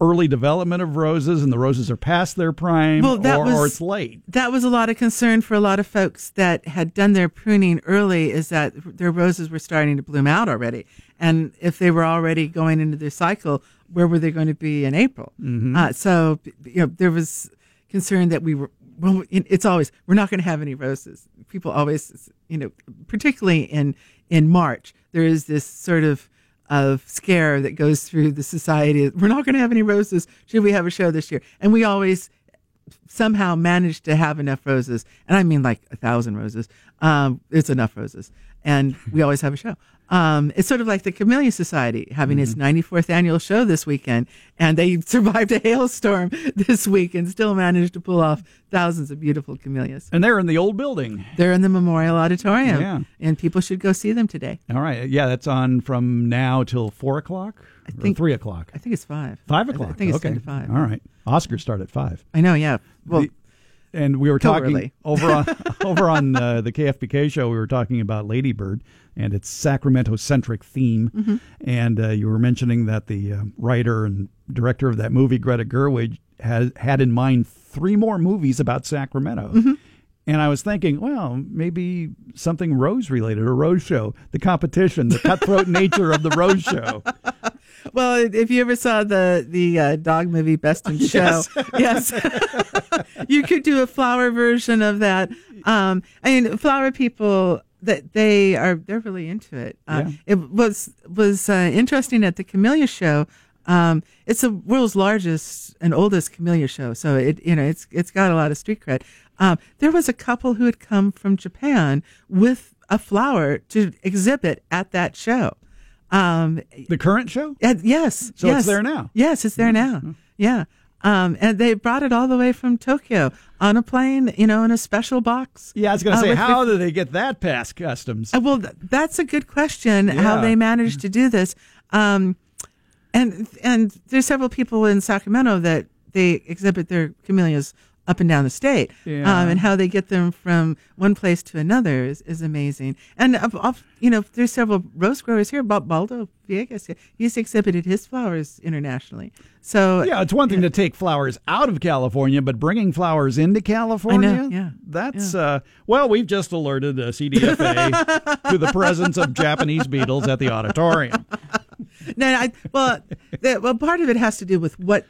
early development of roses and the roses are past their prime Well, that or, was- or it's late. That was a lot of concern for a lot of folks that had done their pruning early, is that their roses were starting to bloom out already. And if they were already going into their cycle, where were they going to be in April? Uh, so, you know, there was concern that we were, well, it's always, we're not going to have any roses. People always, you know, particularly in, in March, there is this sort of, of scare that goes through the society. We're not going to have any roses. Should we have a show this year? And we always somehow manage to have enough roses, and I mean like a thousand roses. Um, it's enough roses, and we always have a show. Um, it's sort of like the Camellia Society having its 94th annual show this weekend, and they survived a hailstorm this week and still managed to pull off thousands of beautiful camellias. And they're in the old building. They're in the Memorial Auditorium, Yeah. and people should go see them today. All right. Yeah, that's on from now till four o'clock I think- three o'clock. I think it's five. Five I- o'clock. I think it's okay. ten to five. All right. Oscars start at five. I know. Yeah. Well, The- and we were talking early. over on over on uh, the KFBK show. We were talking about Ladybird and its Sacramento centric theme, Mm-hmm. and uh, you were mentioning that the uh, writer and director of that movie, Greta Gerwig, had had in mind three more movies about Sacramento. Mm-hmm. And I was thinking, well, maybe something Rose related, a Rose show, the competition, the cutthroat nature of the Rose show. Well, if you ever saw the the uh, dog movie Best in Show, yes, you could do a flower version of that. Um, I mean, flower people that they are they're really into it. Uh, Yeah. It was was uh, interesting at the Camellia Show. Um, it's the world's largest and oldest Camellia show, so it you know it's it's got a lot of street cred. Um, there was a couple who had come from Japan with a flower to exhibit at that show. Um, The current show? yes. So it's there now? Yes, it's there now. Yeah. Um, and they brought it all the way from Tokyo on a plane, you know, in a special box. Yeah, I was going to Uh, say, how do they get that past customs? Uh, well, th- that's a good question. How they managed to do this, um, and and there's several people in Sacramento that they exhibit their camellias up and down the state. Yeah. Um, and how they get them from one place to another is, is amazing. And of, of, you know, there's several rose growers here. Bob Baldo Villegas, he's exhibited his flowers internationally. So Yeah, it's one thing to take flowers out of California, but bringing flowers into California, yeah, that's uh, well, we've just alerted the CDFA to the presence of Japanese beetles at the auditorium. no, I, well, the, well, part of it has to do with what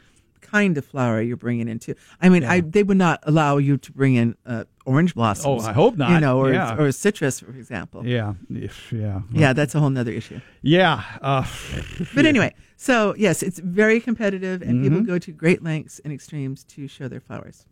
kind of flower you're bringing into. I mean, I, they would not allow you to bring in uh, orange blossoms. Oh, I hope not. You know, or, Yeah. or citrus, for example. Yeah, yeah, Yeah, that's a whole other issue. yeah. Uh, But anyway, so yes, it's very competitive, and Mm-hmm. people go to great lengths and extremes to show their flowers.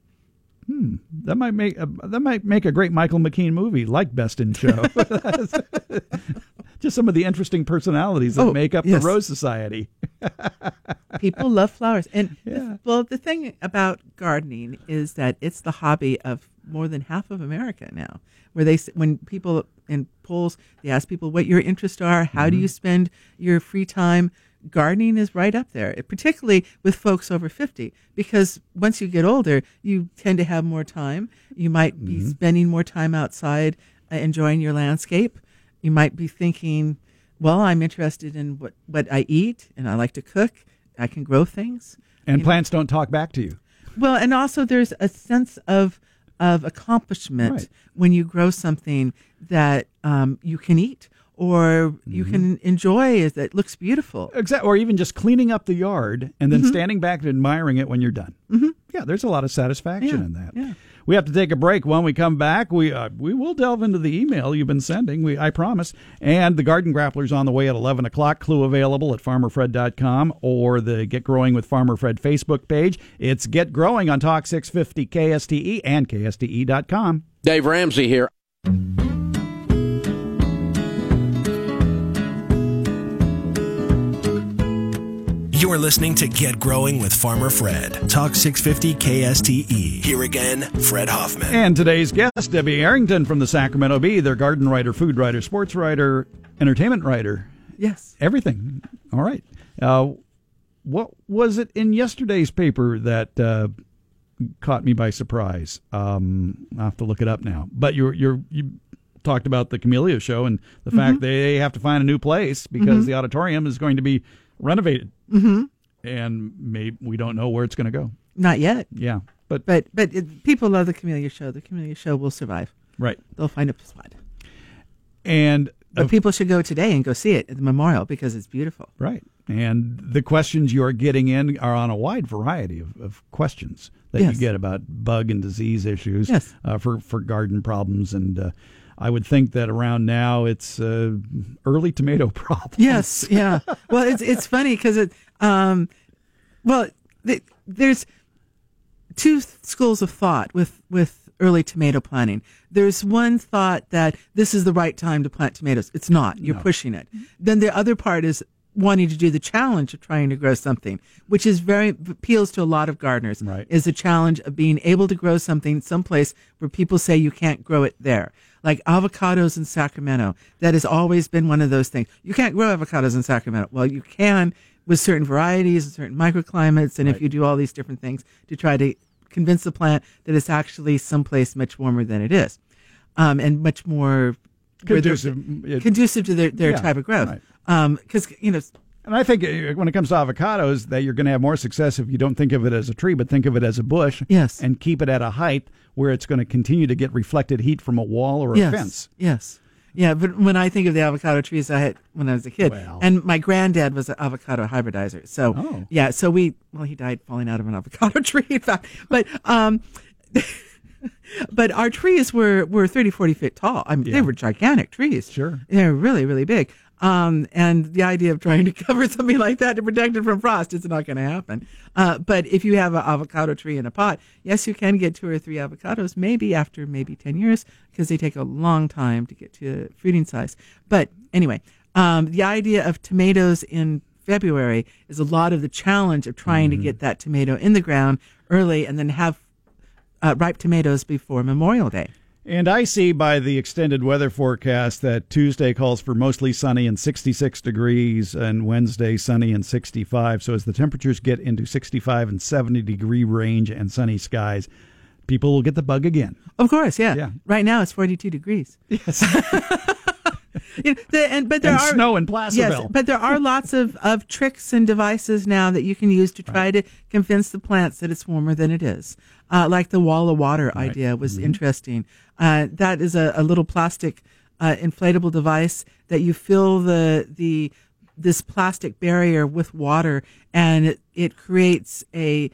That might make a, that might make a great Michael McKean movie, like Best in Show. Just some of the interesting personalities that Oh, make up yes. the Rose Society. People love flowers, and Yeah. well, the thing about gardening is that it's the hobby of more than half of America now. Where they, when people in polls, they ask people what your interests are, how do Mm-hmm. you spend your free time. Gardening is right up there, particularly with folks over 50, because once you get older, you tend to have more time. You might be Mm-hmm. spending more time outside uh, enjoying your landscape. You might be thinking, well, I'm interested in what, what I eat and I like to cook. I can grow things. And plants don't talk back to you. Well, and also there's a sense of of accomplishment Right. when you grow something that um, you can eat or you Mm-hmm. can enjoy as it looks beautiful. Exactly, or even just cleaning up the yard and Mm-hmm. then standing back and admiring it when you're done. Mm-hmm. Yeah, there's a lot of satisfaction Yeah, in that. yeah. We have to take a break. When we come back, we uh, we will delve into the email you've been sending. We I promise. And the Garden Grappler's on the way at 11 o'clock. Clue available at farmerfred.com or the Get Growing with Farmer Fred Facebook page. It's Get Growing on Talk 650 KSTE E and KSTE.com. Dave Ramsey here. You're listening to Get Growing with Farmer Fred. Talk 650 KSTE. Here again, Fred Hoffman. And today's guest, Debbie Arrington from the Sacramento Bee, their garden writer, food writer, sports writer, entertainment writer. Yes. Everything. All right. Uh, what was it in yesterday's paper that uh, caught me by surprise? Um, I have to look it up now. But you you you talked about the Camellia show and the fact they have to find a new place because the auditorium is going to be renovated, mm-hmm. and maybe we don't know where it's going to go. Not yet. Yeah, but But but it, people love the Camellia show. The Camellia show will survive. right They'll find a spot. and But people should go today and go see it at the memorial because it's beautiful. Right. And the questions you're getting in are on a wide variety of, of questions that Yes. you get about bug and disease issues Yes. uh, for, for garden problems. And uh, I would think that around now it's uh, early tomato problems. Yes, yeah. Well, it's it's funny because it, um, well, th- there's two schools of thought with with early tomato planting. There's one thought that this is the right time to plant tomatoes. It's not. You're pushing it. Then the other part is wanting to do the challenge of trying to grow something, which is very appeals to a lot of gardeners. Right. Is the challenge of being able to grow something someplace where people say you can't grow it there. Like avocados in Sacramento. That has always been one of those things. You can't grow avocados in Sacramento. Well, you can with certain varieties and certain microclimates, and if you do all these different things to try to convince the plant that it's actually someplace much warmer than it is, um, and much more Conducive, conducive to their, their Yeah, type of growth. right. Because you know, And I think uh, when it comes to avocados, that you're going to have more success if you don't think of it as a tree, but think of it as a bush. Yes. And keep it at a height where it's going to continue to get reflected heat from a wall or a yes, fence. Yes. Yeah, but when I think of the avocado trees I had when I was a kid, Well. and my granddad was an avocado hybridizer. So Oh. yeah, so we well he died falling out of an avocado tree, in fact. But um, but our trees were were 30, 40 feet tall. I mean, Yeah. they were gigantic trees. Sure. they're really really big. Um, and the idea of trying to cover something like that to protect it from frost is not going to happen. Uh, but if you have an avocado tree in a pot, yes, you can get two or three avocados, maybe after maybe 10 years, because they take a long time to get to fruiting size. But anyway, um, the idea of tomatoes in February is a lot of the challenge of trying to get that tomato in the ground early and then have uh, ripe tomatoes before Memorial Day. And I see by the extended weather forecast that Tuesday calls for mostly sunny and 66 degrees, and Wednesday sunny and 65. So as the temperatures get into 65 and 70 degree range and sunny skies, people will get the bug again. Of course, yeah. Yeah. Right now it's 42 degrees. Yes. You know, the- and but there and are snow in Placerville. yes, but there are lots of, of tricks and devices now that you can use to try to convince the plants that it's warmer than it is. Uh, like the wall of water idea was Mm-hmm. interesting. Uh, that is a, a little plastic uh, inflatable device that you fill the the this plastic barrier with water, and it, it creates a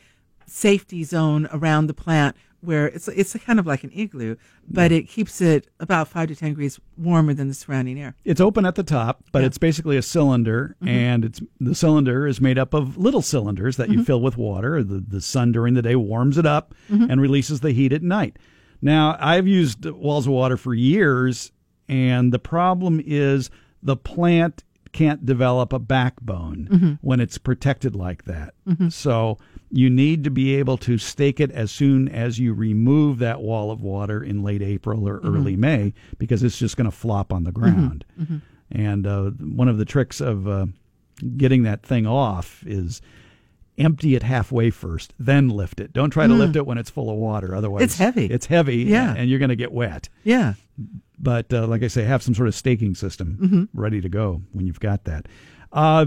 safety zone around the plant where it's it's kind of like an igloo, but it keeps it about five to ten degrees warmer than the surrounding air. It's open at the top, but Yeah. it's basically a cylinder, Mm-hmm. and it's the cylinder is made up of little cylinders that you fill with water. The the sun during the day warms it up Mm-hmm. and releases the heat at night. Now, I've used walls of water for years, and the problem is the plant can't develop a backbone Mm-hmm. when it's protected like that. So you need to be able to stake it as soon as you remove that wall of water in late April or Mm-hmm. early May because it's just going to flop on the ground. And uh, one of the tricks of uh, getting that thing off is empty it halfway first, then lift it. Don't try to lift it when it's full of water. Otherwise, Mm. It's heavy. It's heavy, Yeah. and you're going to get wet. Yeah. But uh, like I say, have some sort of staking system Mm-hmm. ready to go when you've got that. Uh,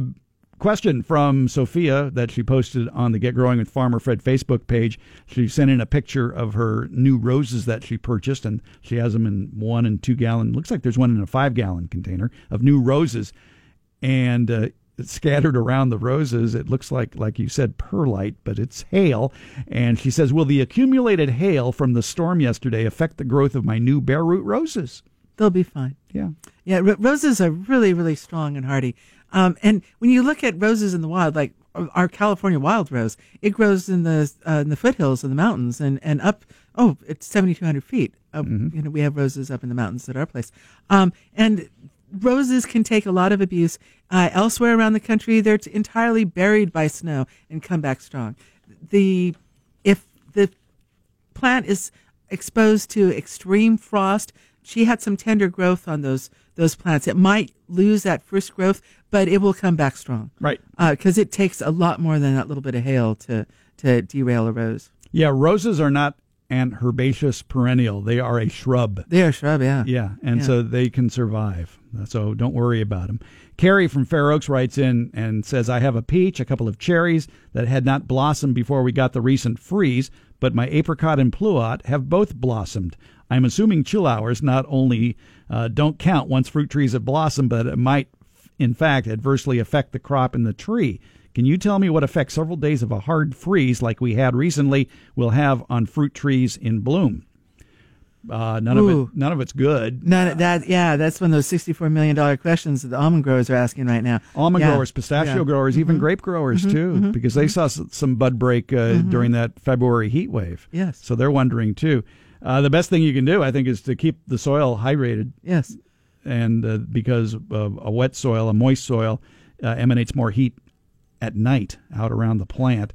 question from Sophia that she posted on the Get Growing with Farmer Fred Facebook page. She sent in a picture of her new roses that she purchased, and she has them in one and two gallon. Looks like there's one in a five gallon container of new roses, and uh, scattered around the roses. It looks like, like you said, perlite, but it's hail. And she says, "Will the accumulated hail from the storm yesterday affect the growth of my new bare root roses?" They'll be fine. Yeah. Yeah, ro- roses are really, really strong and hardy. Um, and when you look at roses in the wild, like our California wild rose, it grows in the uh, in the foothills of the mountains and, and up. Oh, it's seventy two hundred feet. Uh, You know, we have roses up in the mountains at our place, um, and roses can take a lot of abuse. Uh, elsewhere around the country, they're t- entirely buried by snow and come back strong. The if the plant is exposed to extreme frost, she had some tender growth on those those plants. It might lose that first growth, but it will come back strong. Right. Because it takes a lot more than that little bit of hail to to derail a rose. Yeah, roses are not an herbaceous perennial. They are a shrub. They are shrub, yeah. Yeah, and Yeah. so they can survive. So don't worry about them. Carrie from Fair Oaks writes in and says, I have a peach, a couple of cherries that had not blossomed before we got the recent freeze, but my apricot and pluot have both blossomed. I'm assuming chill hours not only uh, don't count once fruit trees have blossomed, but it might, in fact, adversely affect the crop in the tree. Can you tell me what effect several days of a hard freeze like we had recently will have on fruit trees in bloom? Uh, none of it. None of it's good. None of that, yeah, that's one of those sixty-four million dollar questions that the almond growers are asking right now. almond Yeah. growers, pistachio Yeah. Mm-hmm. growers, even grape growers too, because they saw some bud break uh, during that February heat wave. Yes. So they're wondering too. Uh, the best thing you can do, I think, is to keep the soil hydrated, Yes, and uh, because a wet soil, a moist soil, uh, emanates more heat at night out around the plant.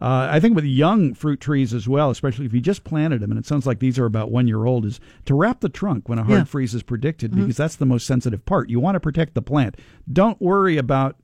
Uh, I think with young fruit trees as well, especially if you just planted them, and it sounds like these are about one year old, is to wrap the trunk when a hard Yeah. freeze is predicted because that's the most sensitive part. You want to protect the plant. Don't worry about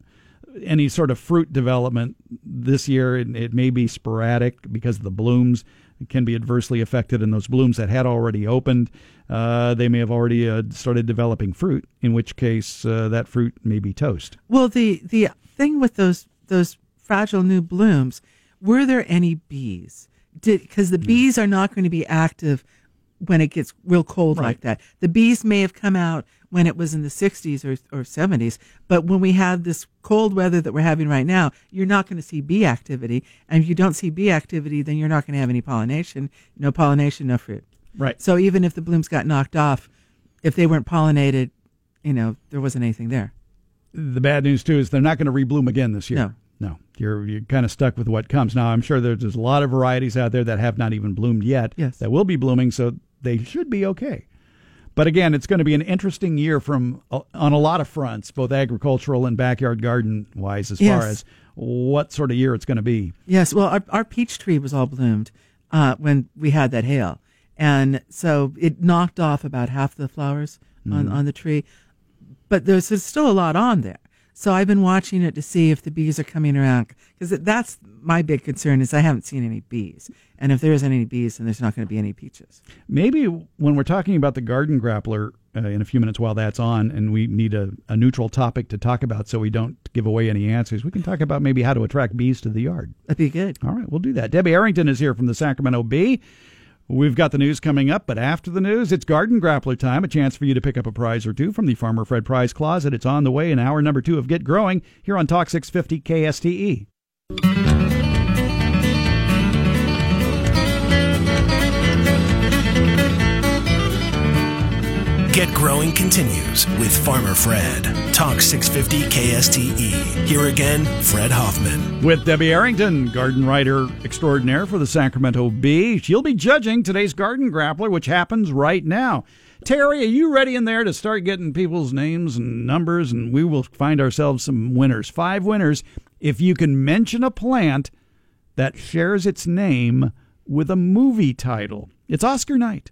any sort of fruit development this year. It, it may be sporadic because the blooms can be adversely affected, and those blooms that had already opened, uh, they may have already uh, started developing fruit. In which case, uh, that fruit may be toast. Well, the the thing with those those fragile new blooms, were there any bees? Because the bees are not going to be active when it gets real cold like that. The bees may have come out when it was in the 60s or, or 70s, but when we have this cold weather that we're having right now, you're not going to see bee activity. And if you don't see bee activity, then you're not going to have any pollination. No pollination, no fruit. Right. So even if the blooms got knocked off, if they weren't pollinated, you know, there wasn't anything there. The bad news too is they're not going to rebloom again this year. No. No, you're you're kind of stuck with what comes. Now I'm sure there's, there's a lot of varieties out there that have not even bloomed yet. Yes. That will be blooming, so they should be okay. But again, it's going to be an interesting year from uh, on a lot of fronts, both agricultural and backyard garden wise, as Yes. far as what sort of year it's going to be. Yes, well, our, our peach tree was all bloomed uh, when we had that hail, and so it knocked off about half the flowers on, on the tree, but there's, there's still a lot on there. So I've been watching it to see if the bees are coming around because that's my big concern is I haven't seen any bees, and if there isn't any bees, then there's not going to be any peaches. Maybe when we're talking about the garden grappler uh, in a few minutes while that's on, and we need a, a neutral topic to talk about so we don't give away any answers, we can talk about maybe how to attract bees to the yard. That'd be good. All right, we'll do that. Debbie Arrington is here from the Sacramento Bee. We've got the news coming up, but after the news, it's Garden Grappler time. A chance for you to pick up a prize or two from the Farmer Fred Prize Closet. It's on the way in hour number two of Get Growing here on Talk 650 KSTE. Get Growing continues with Farmer Fred. Talk 650 KSTE. Here again, Fred Hoffman. With Debbie Arrington, garden writer extraordinaire for the Sacramento Bee. She'll be judging today's Garden Grappler, which happens right now. Terry, are you ready in there to start getting people's names and numbers? And we will find ourselves some winners. Five winners if you can mention a plant that shares its name with a movie title. It's Oscar night.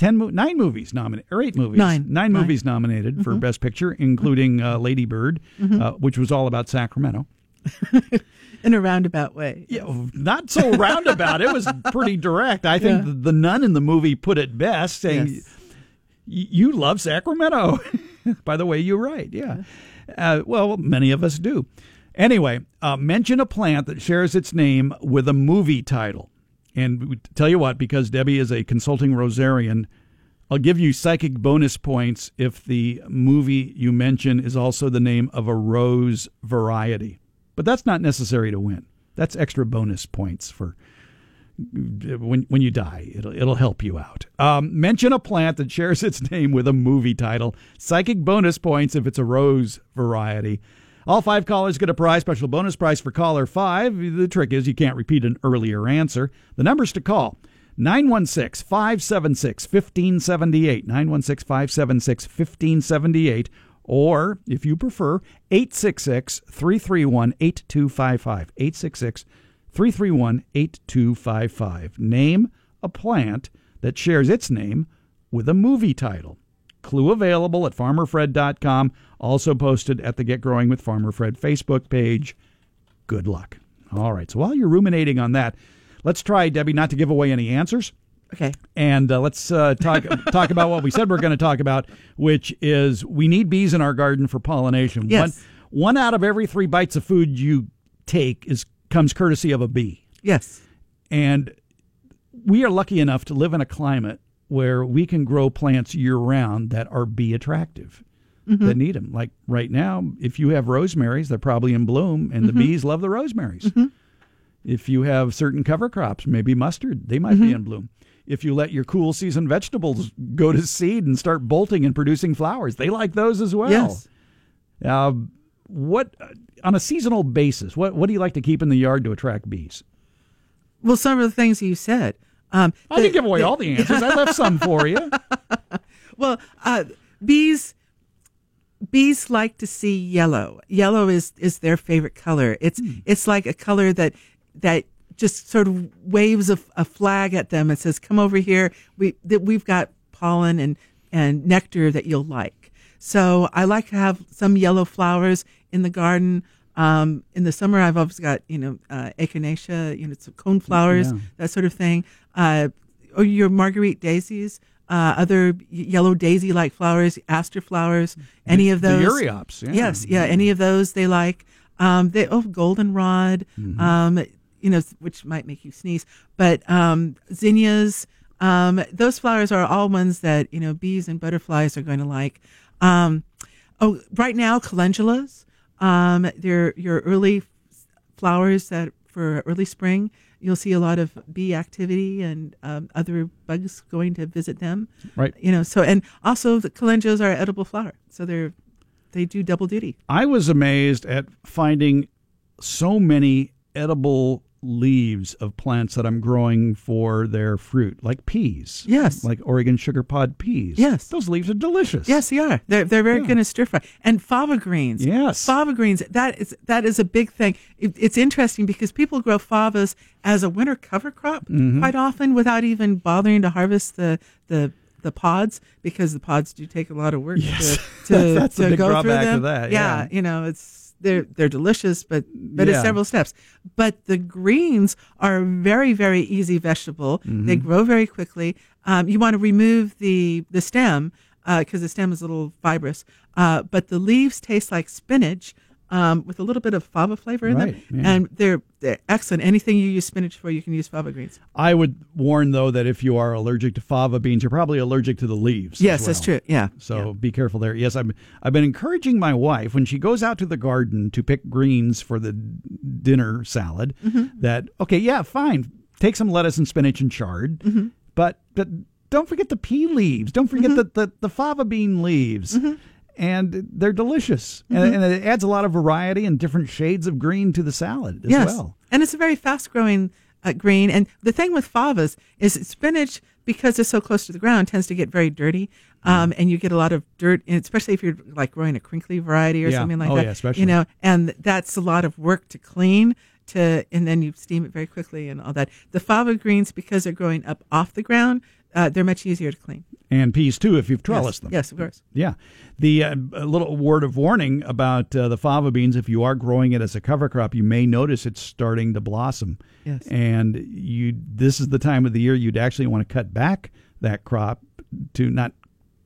Ten, mo- nine movies nominated, or eight movies, Nine. nine Nine. movies nominated for Best Picture, including uh, Lady Bird, uh, which was all about Sacramento. In a roundabout way. Yeah, not so roundabout. it was pretty direct. I think Yeah. the, nun in the movie put it best, saying, Yes. "You love Sacramento." By the way, you're right. Yeah. Uh, well, many of us do. Anyway, uh, mention a plant that shares its name with a movie title. And we- tell you what, because Debbie is a consulting rosarian, I'll give you psychic bonus points if the movie you mention is also the name of a rose variety. But that's not necessary to win. That's extra bonus points for when when you die. It'll it'll help you out. Um, mention a plant that shares its name with a movie title. Psychic bonus points if it's a rose variety. All five callers get a prize. Special bonus prize for caller five. The trick is you can't repeat an earlier answer. The numbers to call 916 576 1578. 916 576 1578. Or, if you prefer, 866 331 8255. 866 331 8255. Name a plant that shares its name with a movie title. Clue available at farmerfred.com. Also posted at the Get Growing with Farmer Fred Facebook page. Good luck. All right. So while you're ruminating on that, let's try, Debbie, not to give away any answers. Okay. And uh, let's uh, talk talk about what we said we're going to talk about, which is we need bees in our garden for pollination. Yes. One, one out of every three bites of food you take is comes courtesy of a bee. Yes. And we are lucky enough to live in a climate where we can grow plants year round that are bee attractive. That need them. Like right now, if you have rosemaries, they're probably in bloom, and the bees love the rosemaries. If you have certain cover crops, maybe mustard, they might be in bloom. If you let your cool season vegetables go to seed and start bolting and producing flowers, they like those as well. Yes. Uh, what on a seasonal basis? What what do you like to keep in the yard to attract bees? Well, some of the things you said. Um, I the- didn't give away all the answers. I left some for you. Well, uh, bees bees like to see yellow. Yellow is is their favorite color. It's it's like a color that that just sort of waves a, a flag at them and says, "Come over here. We that we've got pollen and and nectar that you'll like." So I like to have some yellow flowers in the garden. Um, in the summer, I've always got you know uh, echinacea, you know, some cone flowers, Yeah. that sort of thing. Uh, or your marguerite daisies, uh, other yellow daisy-like flowers, aster flowers, any of The those. Euryops, yeah. Yes, yeah, any of those they like. Um, they oh, goldenrod, Mm-hmm. um, you know, which might make you sneeze, but um, zinnias. Um, those flowers are all ones that you know bees and butterflies are going to like. Um, oh, right now calendulas. Um, they're your early flowers that for early spring. You'll see a lot of bee activity and um, other bugs going to visit them. Right. You know, so and also the calendulas are edible flower, so they're they do double duty. I was amazed at finding so many edible leaves of plants that I'm growing for their fruit, like peas. Yes. Like Oregon sugar pod peas. Yes. Those leaves are delicious. Yes, they are. They're they're very Yeah. good in stir fry and fava greens. Yes. fava greens. That is that is a big thing. It, it's interesting because people grow favas as a winter cover crop Mm-hmm. quite often without even bothering to harvest the the the pods because the pods do take a lot of work Yes. to, to, to big go through drawback to them. that, Yeah, yeah. you know, it's they're they're delicious, but but Yeah. it's several steps. But the greens are a very very easy vegetable. Mm-hmm. They grow very quickly. Um, you want to remove the the stem because the stem is a little fibrous, uh, but the leaves taste like spinach. Um, with a little bit of fava flavor in Right, them, yeah. and they're they're excellent. Anything you use spinach for, you can use fava greens. I would warn though that if you are allergic to fava beans, you're probably allergic to the leaves. Yes, that's true. Yeah. So yeah. be careful there. Yes, I've I've been encouraging my wife when she goes out to the garden to pick greens for the dinner salad. Mm-hmm. That okay, yeah, fine. Take some lettuce and spinach and chard, Mm-hmm. but but don't forget the pea leaves. Don't forget the, the the fava bean leaves. Mm-hmm. And they're delicious, and, and it adds a lot of variety and different shades of green to the salad as yes. well. And it's a very fast growing uh, green. And the thing with favas is spinach, because it's so close to the ground, tends to get very dirty. Um, and you get a lot of dirt, especially if you're like growing a crinkly variety or Yeah. something like Oh, that. yeah, especially. You know, and that's a lot of work to clean. To and then you steam it very quickly and all that. The fava greens, because they're growing up off the ground, uh, they're much easier to clean. And peas too, if you've yes. trellised them. Yes, of course. Yeah. The uh, a little word of warning about uh, the fava beans if you are growing it as a cover crop, you may notice it's starting to blossom. Yes. And you this is the time of the year you'd actually want to cut back that crop to not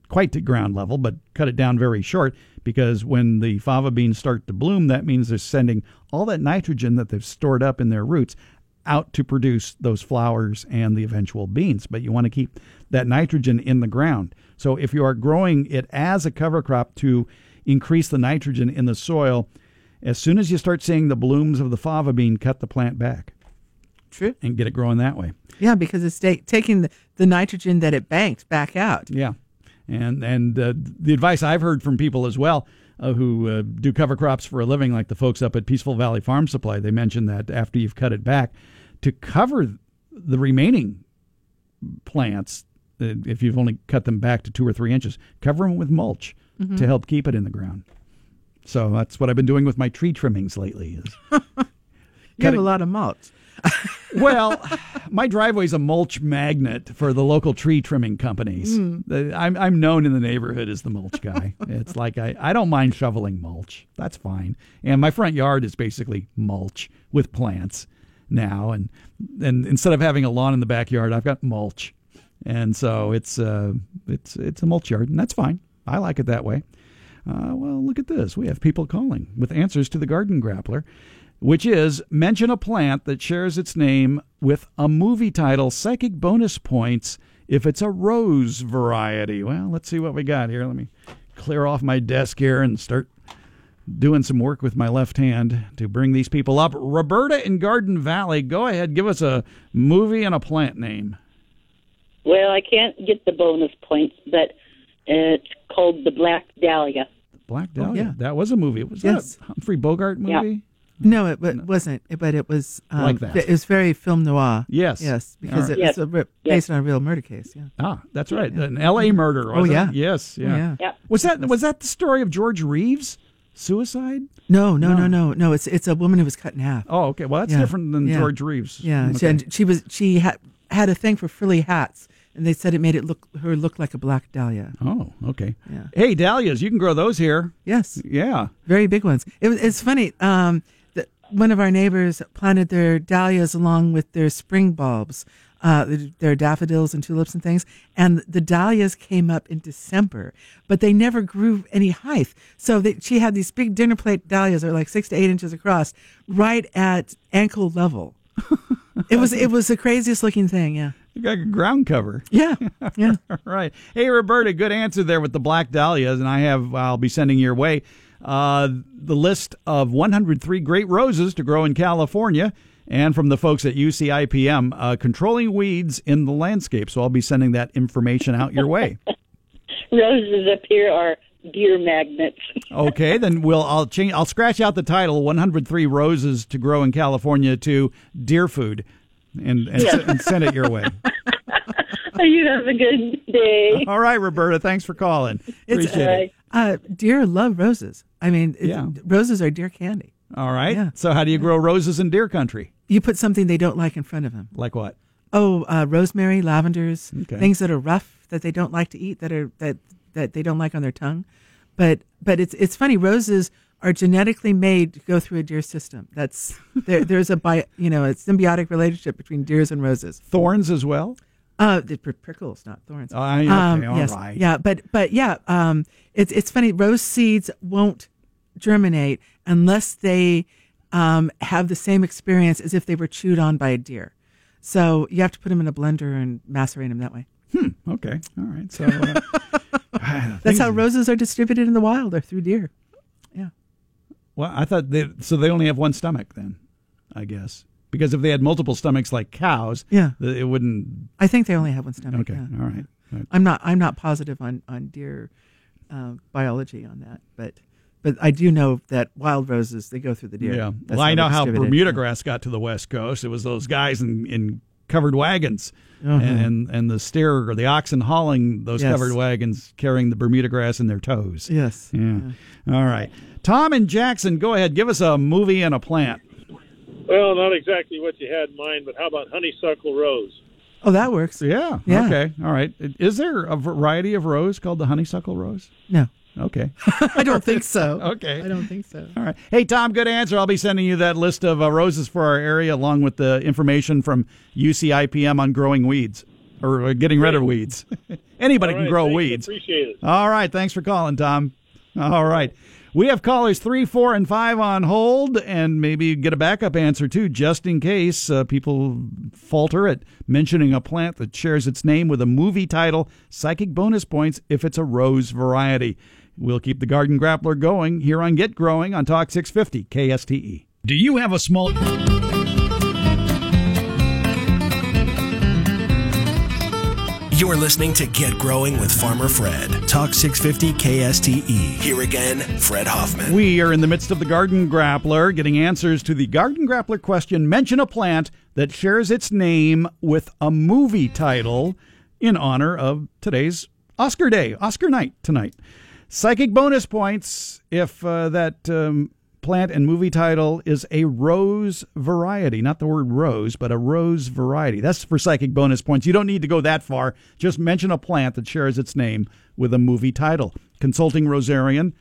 quite to ground level, but cut it down very short because when the fava beans start to bloom, that means they're sending all that nitrogen that they've stored up in their roots out to produce those flowers and the eventual beans. But you want to keep that nitrogen in the ground. So if you are growing it as a cover crop to increase the nitrogen in the soil, as soon as you start seeing the blooms of the fava bean, cut the plant back True. and get it growing that way. Yeah, because it's ta- taking the, the nitrogen that it banked back out. Yeah, and and uh, the advice I've heard from people as well uh, who uh, do cover crops for a living, like the folks up at Peaceful Valley Farm Supply, they mentioned that after you've cut it back, to cover the remaining plants, uh, if you've only cut them back to two or three inches, cover them with mulch to help keep it in the ground. So that's what I've been doing with my tree trimmings lately. Is You have a lot of mulch. well, my driveway's a mulch magnet for the local tree trimming companies. The- I'm, I'm known in the neighborhood as the mulch guy. it's like I, I don't mind shoveling mulch. That's fine. And my front yard is basically mulch with plants now. And, and instead of having a lawn in the backyard, I've got mulch. And so it's, uh, it's, it's a mulch yard, and that's fine. I like it that way. Uh, well, look at this. We have people calling with answers to the garden grappler, which is mention a plant that shares its name with a movie title, psychic bonus points if it's a rose variety. Well, let's see what we got here. Let me clear off my desk here and start doing some work with my left hand to bring these people up. Roberta in Garden Valley, go ahead, give us a movie and a plant name. Well, I can't get the bonus points, but it's called the Black Dahlia. Black Dahlia. yeah. That was a movie. Was Yes. that a Humphrey Bogart Yeah. movie? No, it wa- wasn't. But it was um, Like that. It was very film noir. Yes. Yes, because All right. it was Yes. a, re- Yes. based on a real murder case. Yeah. Ah, that's right. An L.A. murder. Oh, was it? yeah. Yes. Yeah. Oh, yeah. Yeah. Was that was that the story of George Reeves suicide? No, no, no, no, no. It's it's a woman who was cut in half. Oh, okay. Well, that's Yeah. different than Yeah. George Reeves. Yeah, she, Okay. and she was she had had a thing for frilly hats, and they said it made it look her look like a black dahlia. Oh, okay. Yeah. Hey, dahlias, you can grow those here. Yes, Yeah. very big ones. It, it's funny. Um, the, one of our neighbors planted their dahlias along with their spring bulbs, uh, their daffodils and tulips and things. And the dahlias came up in December, but they never grew any height. So they, she had these big dinner plate dahlias, that are like six to eight inches across, right at ankle level. it was it was the craziest looking thing. Yeah, You got a ground cover. yeah, yeah. right. Hey, Roberta, good answer there with the black dahlias, and I have I'll be sending your way uh, the list of 103 great roses to grow in California, and from the folks at UCIPM, uh, controlling weeds in the landscape. So I'll be sending that information out your way. Roses up here are deer magnets. Okay, then we'll I'll change I'll scratch out the title 103 roses to grow in California to deer food, and and, s- and send it your way. you have a good day. All right, Roberta, thanks for calling. It's- Appreciate it. Uh, deer love roses. I mean, Yeah. roses are deer candy. All right. Yeah. So how do you grow roses in deer country? You put something they don't like in front of them. Like what? Oh, uh, rosemary, lavenders, Okay. things that are rough that they don't like to eat that are that that they don't like on their tongue. But but it's it's funny. Roses are genetically made to go through a deer system. That's there. There's a bi, you know a symbiotic relationship between deers and roses. Thorns as well. Uh, the prickles, not thorns. Oh, okay, Um, all yes, right. Yeah, but but yeah, um, it's it's funny. Rose seeds won't germinate unless they um, have the same experience as if they were chewed on by a deer. So you have to put them in a blender and macerate them that way. Okay, all right. So uh, That's how roses are distributed in the wild, or through deer. Yeah. Well, I thought they so they only have one stomach then, I guess. Because if they had multiple stomachs like cows, Yeah. it wouldn't. I think they only have one stomach. Okay, yeah. all right. All right. I'm not. I'm not positive on on deer uh, biology on that, but but I do know that wild roses they go through the deer. Yeah. Well, I know how. Bermuda grass got to the West Coast. It was those guys in, in covered wagons. Uh-huh. And, and and the steer or the oxen hauling those Yes. covered wagons carrying the Bermuda grass in their toes. Yes. Yeah. All right. Tom and Jackson, go ahead. Give us a movie and a plant. Well, not exactly what you had in mind, but how about honeysuckle rose? Oh, that works. Yeah. Yeah. Okay. All right. Is there a variety of rose called the honeysuckle rose? No, Okay. I don't think so. Okay. I don't think so. All right. Hey, Tom, good answer. I'll be sending you that list of uh, roses for our area along with the information from UCIPM on growing weeds or uh, getting rid of weeds. Anybody All can grow thanks, weeds. Appreciate it. All right. Thanks for calling, Tom. All right. We have callers three, four, and five on hold, and maybe get a backup answer too, just in case uh, people falter at mentioning a plant that shares its name with a movie title. Psychic bonus points if it's a rose variety. We'll keep the Garden Grappler going here on Get Growing on Talk 650 KSTE. Do you have a small. You're listening to Get Growing with Farmer Fred. Talk 650 KSTE. Here again, Fred Hoffman. We are in the midst of the Garden Grappler, getting answers to the Garden Grappler question Mention a plant that shares its name with a movie title in honor of today's Oscar Day, Oscar night tonight. Psychic bonus points if uh, that um, plant and movie title is a rose variety. Not the word rose, but a rose variety. That's for psychic bonus points. You don't need to go that far. Just mention a plant that shares its name with a movie title. Consulting Rosarian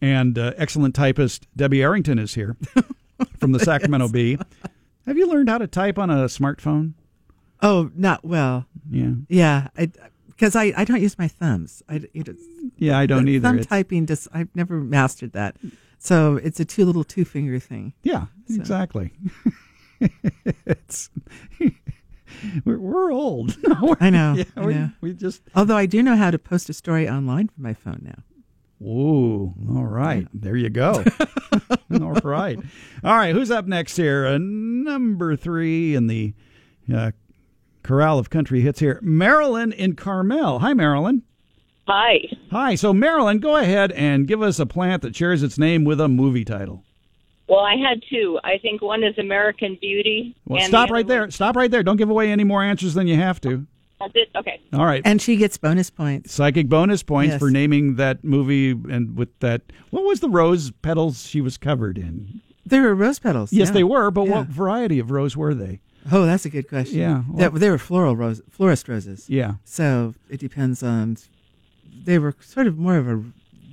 and uh, excellent typist Debbie Arrington is here from the Sacramento Bee. Have you learned how to type on a smartphone? Oh, not well. Yeah. Yeah, because I, I don't use my thumbs. I Yeah, I don't either. Thumb It's- typing just I've never mastered that. So it's a two little two finger thing. Yeah, exactly. it's we're, we're old. No, we're- I know, Yeah, I we, know. we just. Although I do know how to post a story online from my phone now. Ooh, all right. There you go. all right. All right. Who's up next here? Uh, number three in the uh, corral of country hits here. Marilyn in Carmel. Hi, Marilyn. Hi. Hi. So, Marilyn, go ahead and give us a plant that shares its name with a movie title. Well, I had two. I think one is American Beauty. Well, and stop the right there. Stop right there. Don't give away any more answers than you have to. That's it. Okay. All right. And she gets bonus points. Psychic bonus points Yes. for naming that movie and with that. What was the rose petals she was covered in? There were rose petals. Yes, yeah. they were, but Yeah. what variety of rose were they? Oh, that's a good question. Yeah, They- well- they were floral rose, florist roses. Yeah. So it depends on. They were sort of more of a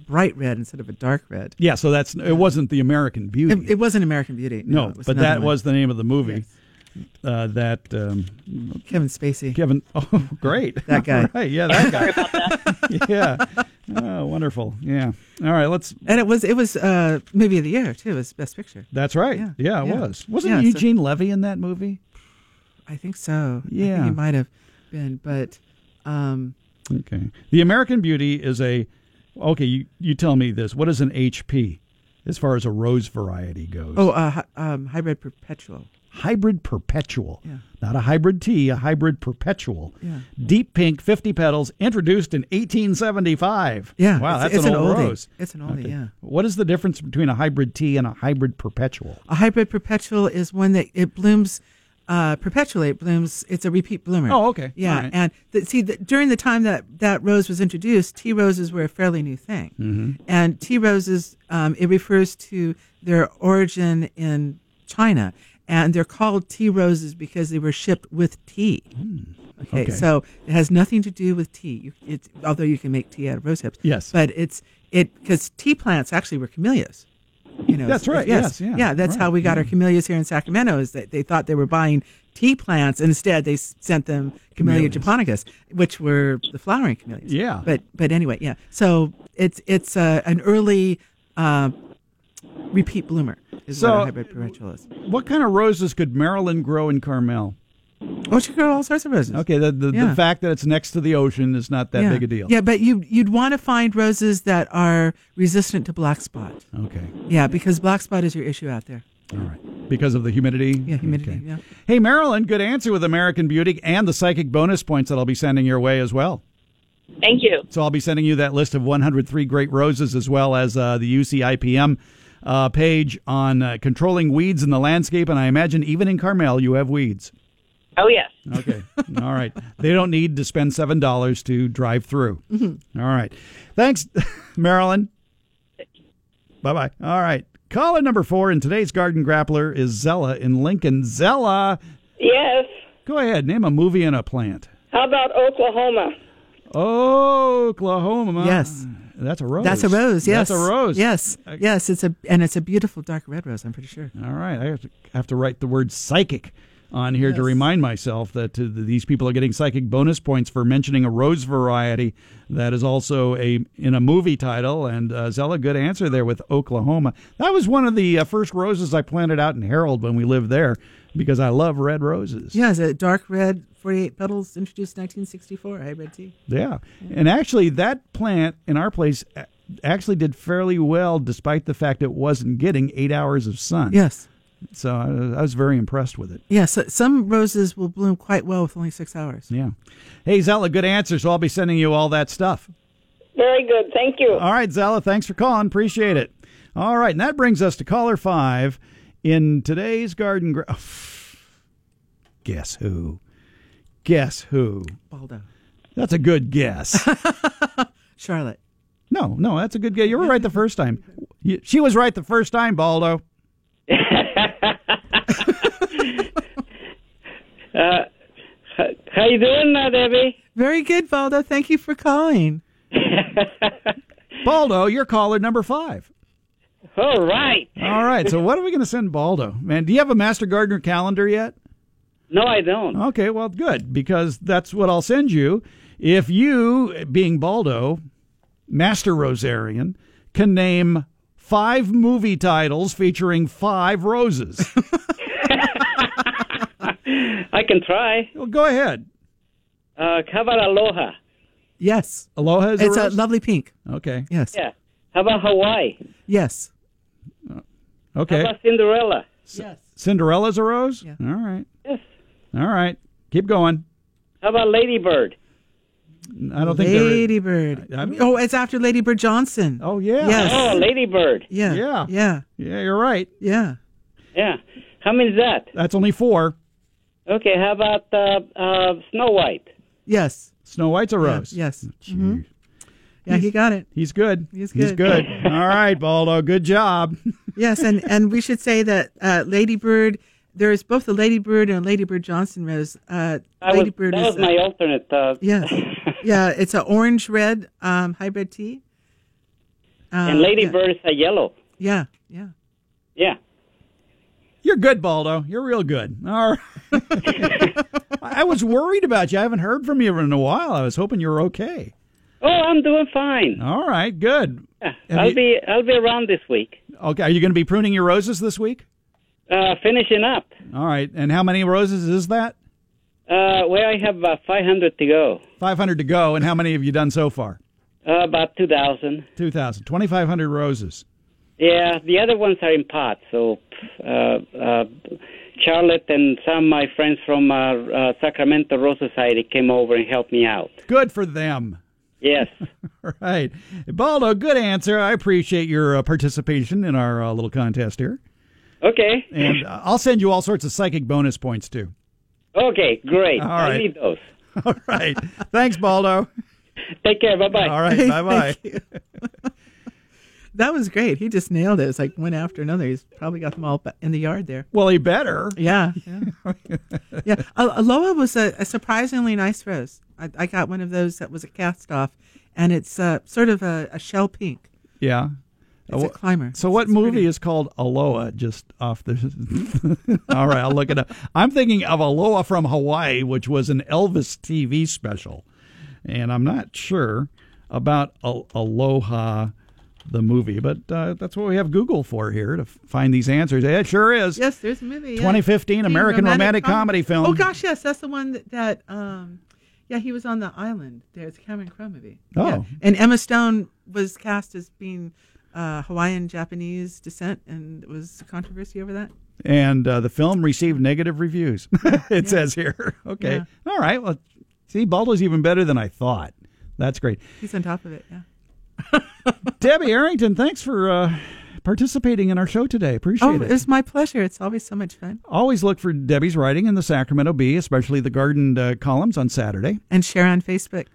bright red instead of a dark red. Yeah, so that's it wasn't the American Beauty. It, it wasn't American Beauty. no, it was but that one. was the name of the movie. Uh, that um, Kevin Spacey. Kevin. Oh, great. That guy. right. Yeah, that guy. yeah. Oh, wonderful. Yeah. All right. Let's. And it was it was uh, movie of the year too. It was Best Picture. That's right. Yeah, Yeah, it yeah. was. Wasn't Yeah, so- Eugene Levy in that movie? I think so. I Yeah. think he might have been, but um, Okay. The American Beauty is a. Okay, you, you tell me this. What is an HP as far as a rose variety goes? oh, uh, um, hybrid perpetual. hybrid perpetual. Yeah. Not a hybrid tea, a hybrid perpetual. Yeah. Deep pink, 50 petals, introduced in 1875. Yeah, Wow, it's- that's it's an an old oldie. rose. It's an oldie, yeah. What is the difference between a hybrid tea and a hybrid perpetual? A hybrid perpetual is one that it blooms uh, perpetually. It blooms. It's a repeat bloomer. Oh, okay. Yeah, right. and the, see, the, during the time that that rose was introduced, tea roses were a fairly new thing. Mm-hmm. And tea roses, um, it refers to their origin in China, and they're called tea roses because they were shipped with tea. Okay, Hmm. okay. so it has nothing to do with tea. You, it's although you can make tea out of rose hips. Yes. but it's it because tea plants actually were camellias. You know, That's right, yes, yeah, that's how we got our camellias here in Sacramento. Is that they thought they were buying tea plants, and instead they sent them Camellia japonicus, which were the flowering camellias. Yeah. but but anyway, yeah. So it's it's uh, an early uh, repeat bloomer is So- what a hybrid perpetual is. What kind of roses could Marilyn grow in Carmel? Oh, she grow all sorts of roses. Okay, the the, the fact that it's next to the ocean is not that yeah. big a deal. Yeah, but you you'd want to find roses that are resistant to black spot. Okay. Yeah, because black spot is your issue out there. All right. Because of the humidity? Yeah, humidity. Okay. Yeah. Hey, Marilyn, good answer with American Beauty and the psychic bonus points that I'll be sending your way as well. Thank you. So I'll be sending you that list of 103 great roses as well as uh, the UCIPM uh, page on uh, controlling weeds in the landscape. And I imagine even in Carmel, you have weeds. Oh, yes. Okay. All right. They don't need to spend $7 to drive through. Mm-hmm. All right. Thanks, Marilyn. Bye bye. All right. Caller number four in today's Garden Grappler is Zella in Lincoln. Zella, Yes. go ahead. Name a movie and a plant. How about Oklahoma? Oklahoma. Yes. That's a rose. That's a rose. Yes, That's a rose. Yes, yes. It's a and it's a beautiful dark red rose. I'm pretty sure. All right. I have to, have to write the word psychic on here to remind myself that uh, these people are getting psychic bonus points for mentioning a rose variety that is also a in a movie title. And uh, Zella, good answer there with Oklahoma. That was one of the uh, first roses I planted out in Herald when we lived there because I love red roses. Yeah, it's a dark red, 48 petals, introduced 1964. Hybrid tea. Yeah. And actually, that plant in our place actually did fairly well despite the fact it wasn't getting eight hours of sun. Yes. So I, I was very impressed with it. Yeah. So some roses will bloom quite well with only six hours. Yeah. Hey, Zella, good answer. So I'll be sending you all that stuff. Very good. Thank you. All right, Zella, thanks for calling. Appreciate it. All right, and that brings us to caller five in today's garden. Gra- Guess who? Guess who? Baldo. That's a good guess. Charlotte. no, no, that's a good guess. You were right the first time. She was right the first time, Baldo. Uh, how you doing, uh, Debbie? Very good, Baldo. Thank you for calling. Baldo, you're caller number five. All right. All right, so what are we going to send Baldo? Man, do you have a Master Gardener calendar yet? No, I don't. Okay, well, good, because that's what I'll send you. If you, being Baldo, Master Rosarian, can name five movie titles featuring five roses. I can try. well, go ahead. Uh, how about Aloha? Yes. Aloha is It's a a lovely pink. okay, Yes. Yeah. How about Hawaii? Yes. Okay. How okay. about Cinderella? Yes. Cinderella's a rose? Yeah. All right. Yes. All right. Keep going. How about Ladybird? I don't think there is. Ladybird. I- I- oh, it's after Ladybird Johnson. Oh, yeah. Yes. Oh, Ladybird. Yeah. Yeah. Yeah. Yeah, you're right. Yeah. Yeah. How many is that? That's only four. Okay. How about uh, uh, Snow White? Yes. Snow White's a Yeah. rose. Yes. Jeez. Yeah, he got it. He's good. He's He's good. good. All right, Baldo. Good job. Yes, and and we should say that uh, Ladybird. There is both a Ladybird and a Ladybird Johnson rose. Uh, I was, Ladybird that is was my alternate. Uh, yeah, yeah. It's an orange red um, hybrid tea. Um, and Ladybird is a yellow. Yeah, yeah. Yeah. You're good, Baldo. You're real good. All right. I was worried about you. I haven't heard from you in a while. I was hoping you were okay. Oh, I'm doing fine. All right, good. Yeah, I'll you- be I'll be around this week. Okay, are you going to be pruning your roses this week? Uh, finishing up. All right, and how many roses is that? Uh, well, I have about 500 to go. 500 to go, and how many have you done so far? Uh, about 2,000. 2,000. 2,500 roses. Yeah, the other ones are in pots. So, uh, uh, Charlotte and some of my friends from uh, uh, Sacramento Rose Society came over and helped me out. Good for them. Yes. right. Baldo, good answer. I appreciate your uh, participation in our uh, little contest here. okay. And uh, I'll send you all sorts of psychic bonus points, too. Okay, great. All I need those. All right. Thanks, Baldo. Take care. Bye bye. All right. Bye bye. That was great. He just nailed it. It's like one after another. He's probably got them all in the yard there. Well, he better. Yeah, yeah, yeah. Aloha was a, a surprisingly nice rose. I, I got one of those that was a cast off, and it's uh, sort of a, a shell pink. Yeah. It's a climber. So, what It's movie pretty. is called Aloha? Just off the. All right, I'll look it up. I'm thinking of Aloha from Hawaii, which was an Elvis TV special, and I'm not sure about Aloha, the movie, but uh, that's what we have Google for here to find these answers. It sure is. Yes, there's a movie. yeah. 2015 American romantic comedy film. Oh gosh, yes, that's the one that, that um, yeah, he was on the island. There's a Cameron Crowe movie. Oh. Yeah. and Emma Stone was cast as being uh, Hawaiian Japanese descent, and it was controversy over that. And uh, the film received negative reviews. it says here. Okay. Yeah. All right. Well, see, Baldo's even better than I thought. That's great. He's on top of it. Yeah. Debbie Arrington, thanks for uh, participating in our show today. Appreciate Oh, it. it's my pleasure. It's always so much fun. Always look for Debbie's writing in the Sacramento Bee, especially the garden uh, columns on Saturday, And share on Facebook.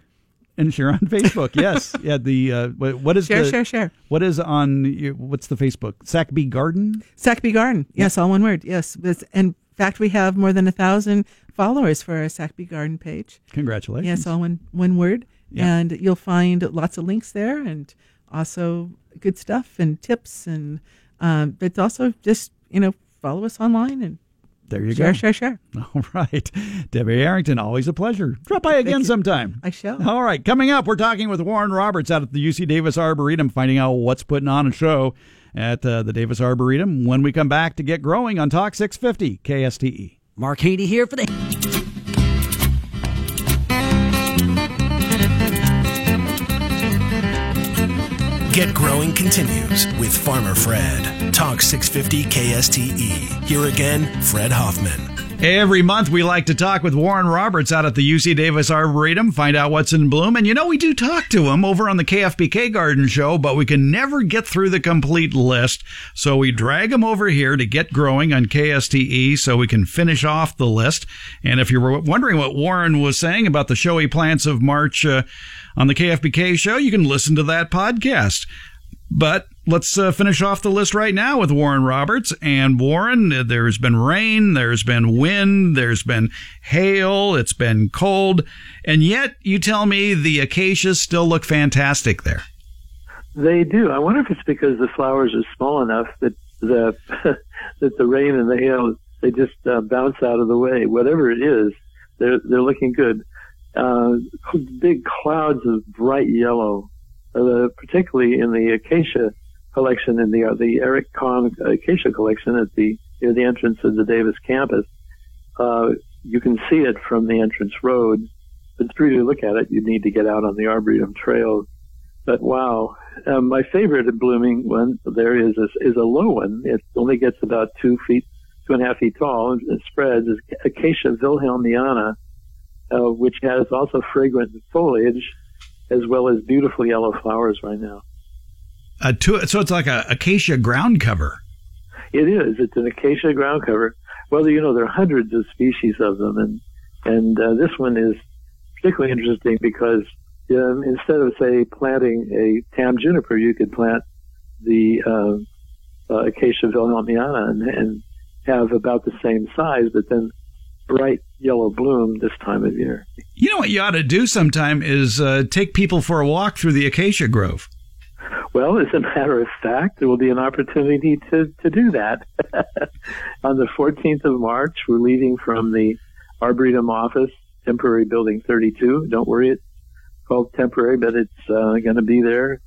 and share on Facebook. yes, yeah. The uh, what is Share, the, share, share. What is on? What's the Facebook? Sac Bee Garden. Sac Bee Garden. Yes, all one word. Yes. It's, in fact, we have more than a thousand followers for our Sac Bee Garden page. Congratulations. Yes, all one one word. Yeah. And you'll find lots of links there, and also good stuff and tips, and um, but also just you know follow us online and there you share, go. share, share. All right. Debbie Arrington, always a pleasure. Drop by again you. sometime. I shall. All right. Coming up, we're talking with Warren Roberts out at the UC Davis Arboretum, finding out what's putting on a show at uh, the Davis Arboretum when we come back to get growing on Talk 650 KSTE. Mark Haney here for the Get Growing continues with Farmer Fred. Talk 650 KSTE. Here again, Fred Hoffman. Every month, we like to talk with Warren Roberts out at the UC Davis Arboretum, find out what's in bloom. And you know, we do talk to him over on the KFBK Garden Show, but we can never get through the complete list. So we drag him over here to get growing on KSTE so we can finish off the list. And if you were wondering what Warren was saying about the showy plants of March uh, on the KFBK show, you can listen to that podcast. But let's uh, finish off the list right now with Warren Roberts. And Warren, there's been rain, there's been wind, there's been hail, it's been cold, and yet you tell me the acacias still look fantastic there. They do. I wonder if it's because the flowers are small enough that the that the rain and the hail they just uh, bounce out of the way. Whatever it is, they're they're looking good. Uh, big clouds of bright yellow, uh, particularly in the acacia collection in the uh, the Eric Conn acacia collection at the near the entrance of the Davis campus. Uh, you can see it from the entrance road. But to really look at it, you need to get out on the Arboretum Trail. But wow, um, my favorite blooming one there is a, is a low one. It only gets about two feet, two and a half feet tall, and it spreads. Is Acacia wilhelmiana, uh, which has also fragrant foliage, as well as beautiful yellow flowers right now. Uh, two, so it's like a acacia ground cover. It is. It's an acacia ground cover. Well, you know, there are hundreds of species of them, and and uh, this one is particularly interesting because um, instead of say planting a tam juniper, you could plant the uh, uh, acacia wilhelmiana and, and have about the same size, but then bright yellow bloom this time of year. You know what you ought to do sometime is uh, take people for a walk through the acacia grove. Well, as a matter of fact, there will be an opportunity to, to do that. On the 14th of March, we're leaving from the Arboretum office, temporary building 32. Don't worry, it's called temporary, but it's uh, going to be there.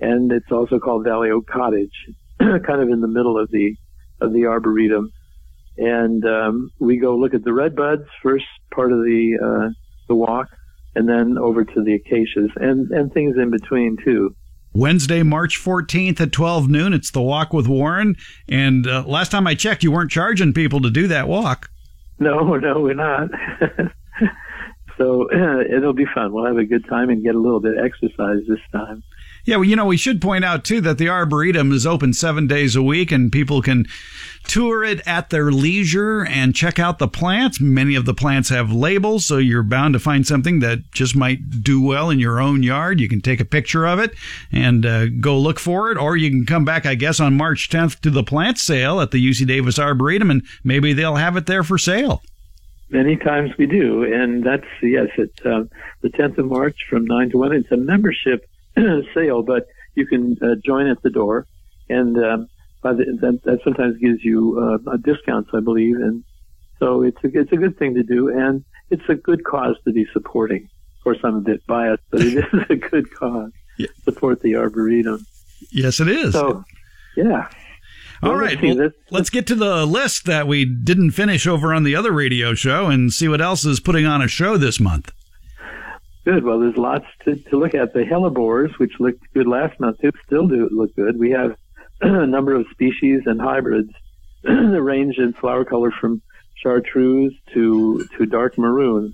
And it's also called Valley Oak Cottage, kind of in the middle of the, of the Arboretum. And, um, we go look at the red buds, first part of the, uh, the walk, and then over to the acacias and, and things in between too. Wednesday, March 14th at 12 noon. It's the walk with Warren. And uh, last time I checked, you weren't charging people to do that walk. No, no, we're not. So it'll be fun. We'll have a good time and get a little bit of exercise this time. Yeah, well, you know, we should point out too that the Arboretum is open seven days a week and people can tour it at their leisure and check out the plants. Many of the plants have labels, so you're bound to find something that just might do well in your own yard. You can take a picture of it and uh, go look for it, or you can come back, I guess, on March 10th to the plant sale at the UC Davis Arboretum and maybe they'll have it there for sale. Many times we do, and that's yes, it's uh, the 10th of March from nine to one. It's a membership sale, but you can uh, join at the door, and um, by the, that, that sometimes gives you uh, discounts, I believe, and so it's a it's a good thing to do, and it's a good cause to be supporting. Of course, I'm a bit biased, but it is a good cause. Yeah. Support the arboretum. Yes, it is. So, yeah. All right, well, let's get to the list that we didn't finish over on the other radio show and see what else is putting on a show this month. Good. Well, there's lots to, to look at. The hellebores, which looked good last month, still do look good. We have a number of species and hybrids that range in flower color from chartreuse to to dark maroon.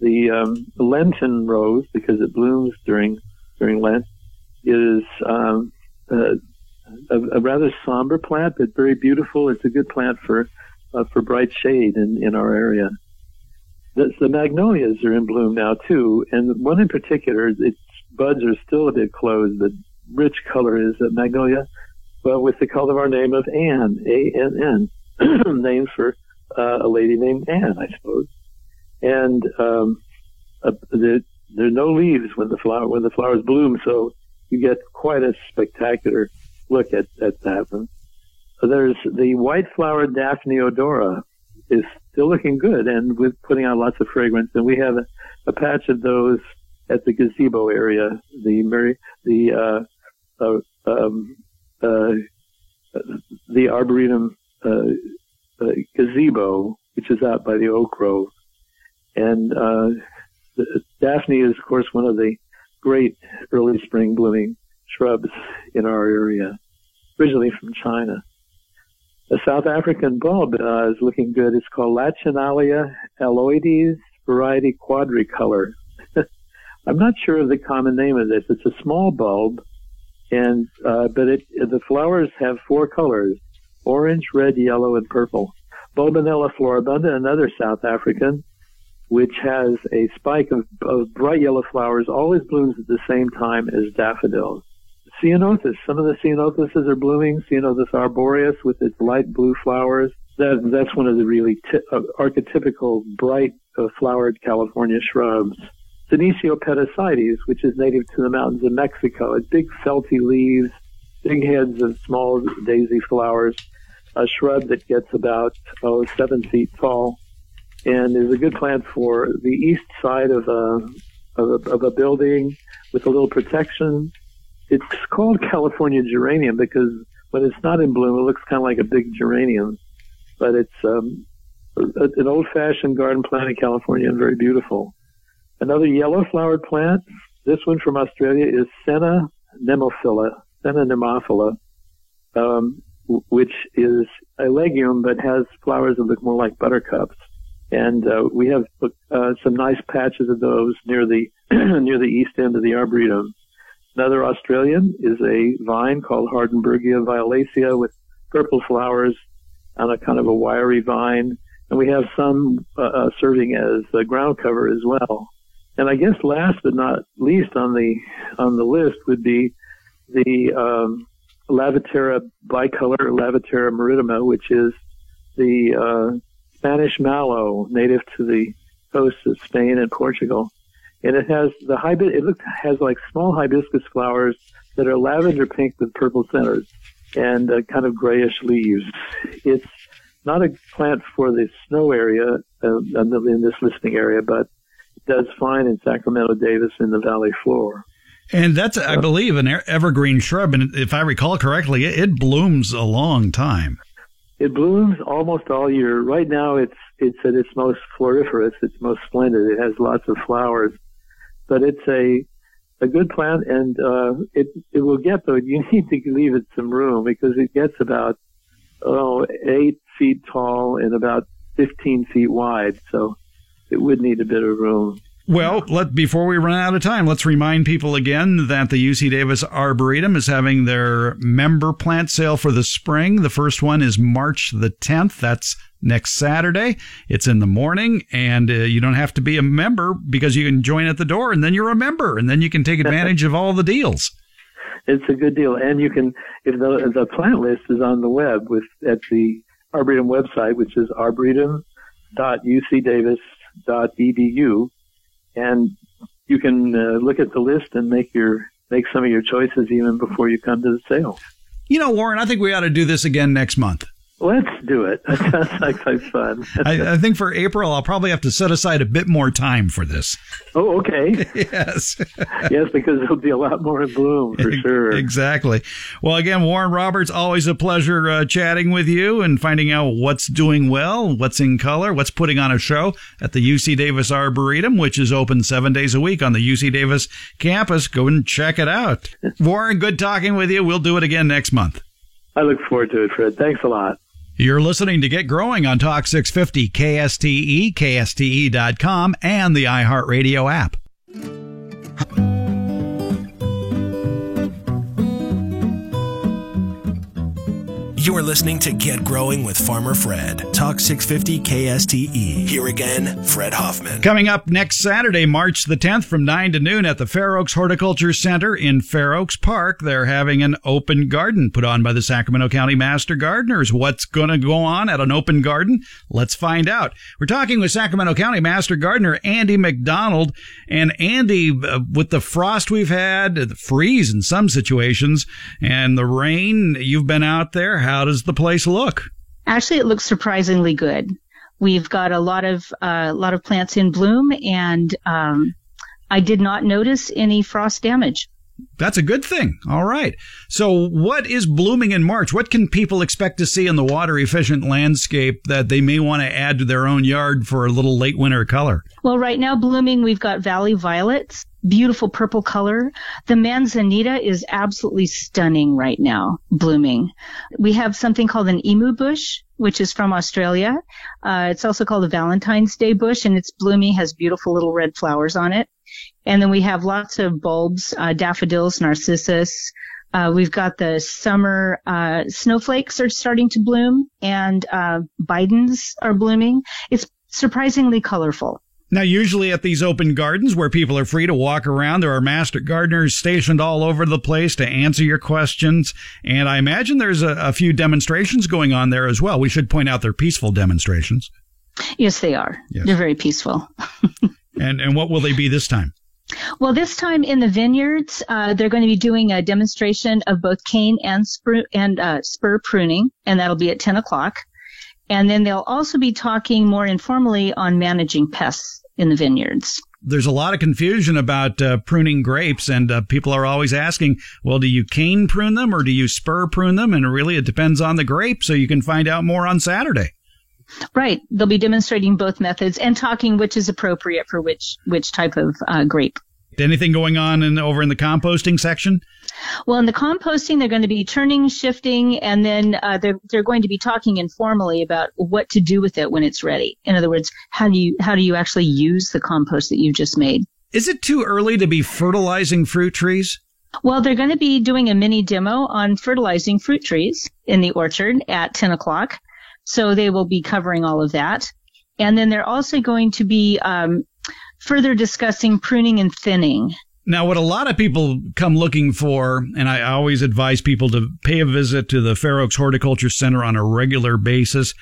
The um, Lenten rose, because it blooms during during Lent, is um, a, a, rather somber plant, but very beautiful. It's a good plant for uh, for bright shade in, in our area the, the magnolias are in bloom now too, and one in particular, its buds are still a bit closed, The rich color is a magnolia, well, with the color of our name of Anne, A-N-N, named for uh, a lady named Anne, I suppose. And um, uh, the, there are no leaves when the flower when the flowers bloom, so you get quite a spectacular look at, at that one. There's the white flowered Daphne odora, is still looking good and with putting out lots of fragrance. And we have a, a patch of those at the gazebo area, the Mary, the uh, uh, um, uh, the arboretum uh, uh, gazebo, which is out by the oak grove. And uh, Daphne is, of course, one of the great early spring blooming shrubs in our area, originally from China. The South African bulb uh, is looking good. It's called Lachenalia aloides variety quadricolor. I'm not sure of the common name of this. It's a small bulb, and uh, but it the flowers have four colors: orange, red, yellow, and purple. Bulbinella floribunda, another South African, which has a spike of, of bright yellow flowers, always blooms at the same time as daffodils. Ceanothus. Some of the ceanothuses are blooming. Ceanothus arboreus with its light blue flowers. That, that's one of the really t- uh, archetypical bright uh, flowered California shrubs. Senecio petasitis, which is native to the mountains of Mexico. It's big felty leaves, big heads of small daisy flowers. A shrub that gets about oh seven feet tall, and is a good plant for the east side of a of a, of a building with a little protection it's called California geranium because when it's not in bloom, it looks kind of like a big geranium. But it's um, an old-fashioned garden plant in California and very beautiful. Another yellow-flowered plant, this one from Australia, is Senna nemophila, Senna nemophila, um, which is a legume but has flowers that look more like buttercups. And uh, we have uh, some nice patches of those near the near the east end of the arboretum. Another Australian is a vine called Hardenbergia violacea with purple flowers on a kind of a wiry vine. And we have some uh, uh, serving as ground cover as well. And I guess last but not least on the on the list would be the um, Lavatera bicolor, Lavatera maritima, which is the uh, Spanish mallow native to the coasts of Spain and Portugal and it has the hibis. It looks has like small hibiscus flowers that are lavender pink with purple centers and uh, kind of grayish leaves. It's not a plant for the snow area uh, in this listing area, but it does fine in Sacramento Davis in the valley floor. And that's, I believe, an evergreen shrub. And if I recall correctly, it, it blooms a long time. It blooms almost all year. Right now, it's it's at its most floriferous, its most splendid. It has lots of flowers but it's a a good plant, and uh, it it will get though. You need to leave it some room because it gets about oh eight feet tall and about 15 feet wide, so it would need a bit of room. Well, let before we run out of time, let's remind people again that the UC Davis Arboretum is having their member plant sale for the spring. The first one is March the 10th. That's next Saturday. It's in the morning, and uh, you don't have to be a member because you can join at the door, and then you're a member, and then you can take advantage of all the deals. It's a good deal, and you can if the the plant list is on the web with at the Arboretum website, which is arboretum.ucdavis.edu, and you can uh, look at the list and make your make some of your choices even before you come to the sale. You know, Warren, I think we ought to do this again next month. Let's do it. That sounds like, like fun. I, I, think for April, I'll probably have to set aside a bit more time for this. Oh, okay. yes. yes, because there'll be a lot more in bloom for sure. Exactly. Well, again, Warren Roberts, always a pleasure uh, chatting with you and finding out what's doing well, what's in color, what's putting on a show at the UC Davis Arboretum, which is open seven days a week on the UC Davis campus. Go and check it out. Warren, good talking with you. We'll do it again next month. I look forward to it, Fred. Thanks a lot. You're listening to Get Growing on Talk 650 KSTE, KSTE.com, and the iHeartRadio app. You're listening to Get Growing with Farmer Fred. Talk 650 KSTE. Here again, Fred Hoffman. Coming up next Saturday, March the 10th from 9 to noon at the Fair Oaks Horticulture Center in Fair Oaks Park. They're having an open garden put on by the Sacramento County Master Gardeners. What's going to go on at an open garden? Let's find out. We're talking with Sacramento County Master Gardener Andy McDonald. And Andy, uh, with the frost we've had, the freeze in some situations, and the rain, you've been out there. How does the place look? Actually, it looks surprisingly good. We've got a lot of a uh, lot of plants in bloom, and um, I did not notice any frost damage. That's a good thing. All right. So, what is blooming in March? What can people expect to see in the water efficient landscape that they may want to add to their own yard for a little late winter color? Well, right now, blooming, we've got valley violets, beautiful purple color. The manzanita is absolutely stunning right now, blooming. We have something called an emu bush, which is from Australia. Uh, it's also called a Valentine's Day bush, and it's blooming, has beautiful little red flowers on it. And then we have lots of bulbs, uh, daffodils, narcissus. Uh, we've got the summer uh, snowflakes are starting to bloom, and uh, bidens are blooming. It's surprisingly colorful. Now, usually at these open gardens where people are free to walk around, there are master gardeners stationed all over the place to answer your questions. And I imagine there's a, a few demonstrations going on there as well. We should point out they're peaceful demonstrations. Yes, they are. Yes. They're very peaceful. and and what will they be this time? Well, this time in the vineyards, uh, they're going to be doing a demonstration of both cane and spur and uh, spur pruning, and that'll be at 10 o'clock. And then they'll also be talking more informally on managing pests in the vineyards. There's a lot of confusion about uh, pruning grapes, and uh, people are always asking, well, do you cane prune them or do you spur prune them? And really, it depends on the grape, so you can find out more on Saturday. Right. They'll be demonstrating both methods and talking which is appropriate for which which type of uh, grape. Anything going on in, over in the composting section? Well, in the composting, they're going to be turning, shifting, and then uh, they're they're going to be talking informally about what to do with it when it's ready. In other words, how do you how do you actually use the compost that you've just made? Is it too early to be fertilizing fruit trees? Well, they're going to be doing a mini demo on fertilizing fruit trees in the orchard at 10 o'clock. So they will be covering all of that. And then they're also going to be um, further discussing pruning and thinning. Now, what a lot of people come looking for, and I always advise people to pay a visit to the Fair Oaks Horticulture Center on a regular basis,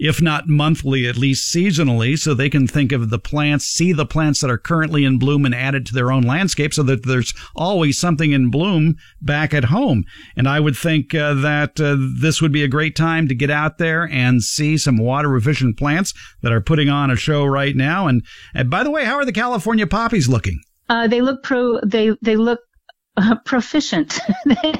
if not monthly, at least seasonally, so they can think of the plants, see the plants that are currently in bloom and add it to their own landscape so that there's always something in bloom back at home. And I would think uh, that uh, this would be a great time to get out there and see some water efficient plants that are putting on a show right now. And, and by the way, how are the California poppies looking? Uh, they look pro. They they look uh, proficient.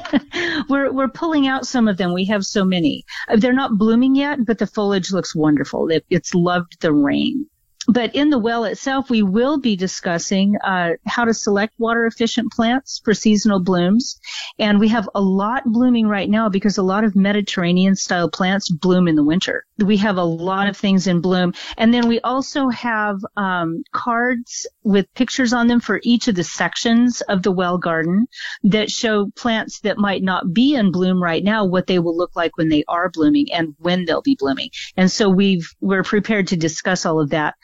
we're we're pulling out some of them. We have so many. Uh, they're not blooming yet, but the foliage looks wonderful. It, it's loved the rain. But in the well itself, we will be discussing uh, how to select water efficient plants for seasonal blooms. And we have a lot blooming right now because a lot of Mediterranean style plants bloom in the winter. We have a lot of things in bloom. And then we also have um, cards with pictures on them for each of the sections of the well garden that show plants that might not be in bloom right now, what they will look like when they are blooming and when they'll be blooming. And so we've, we're prepared to discuss all of that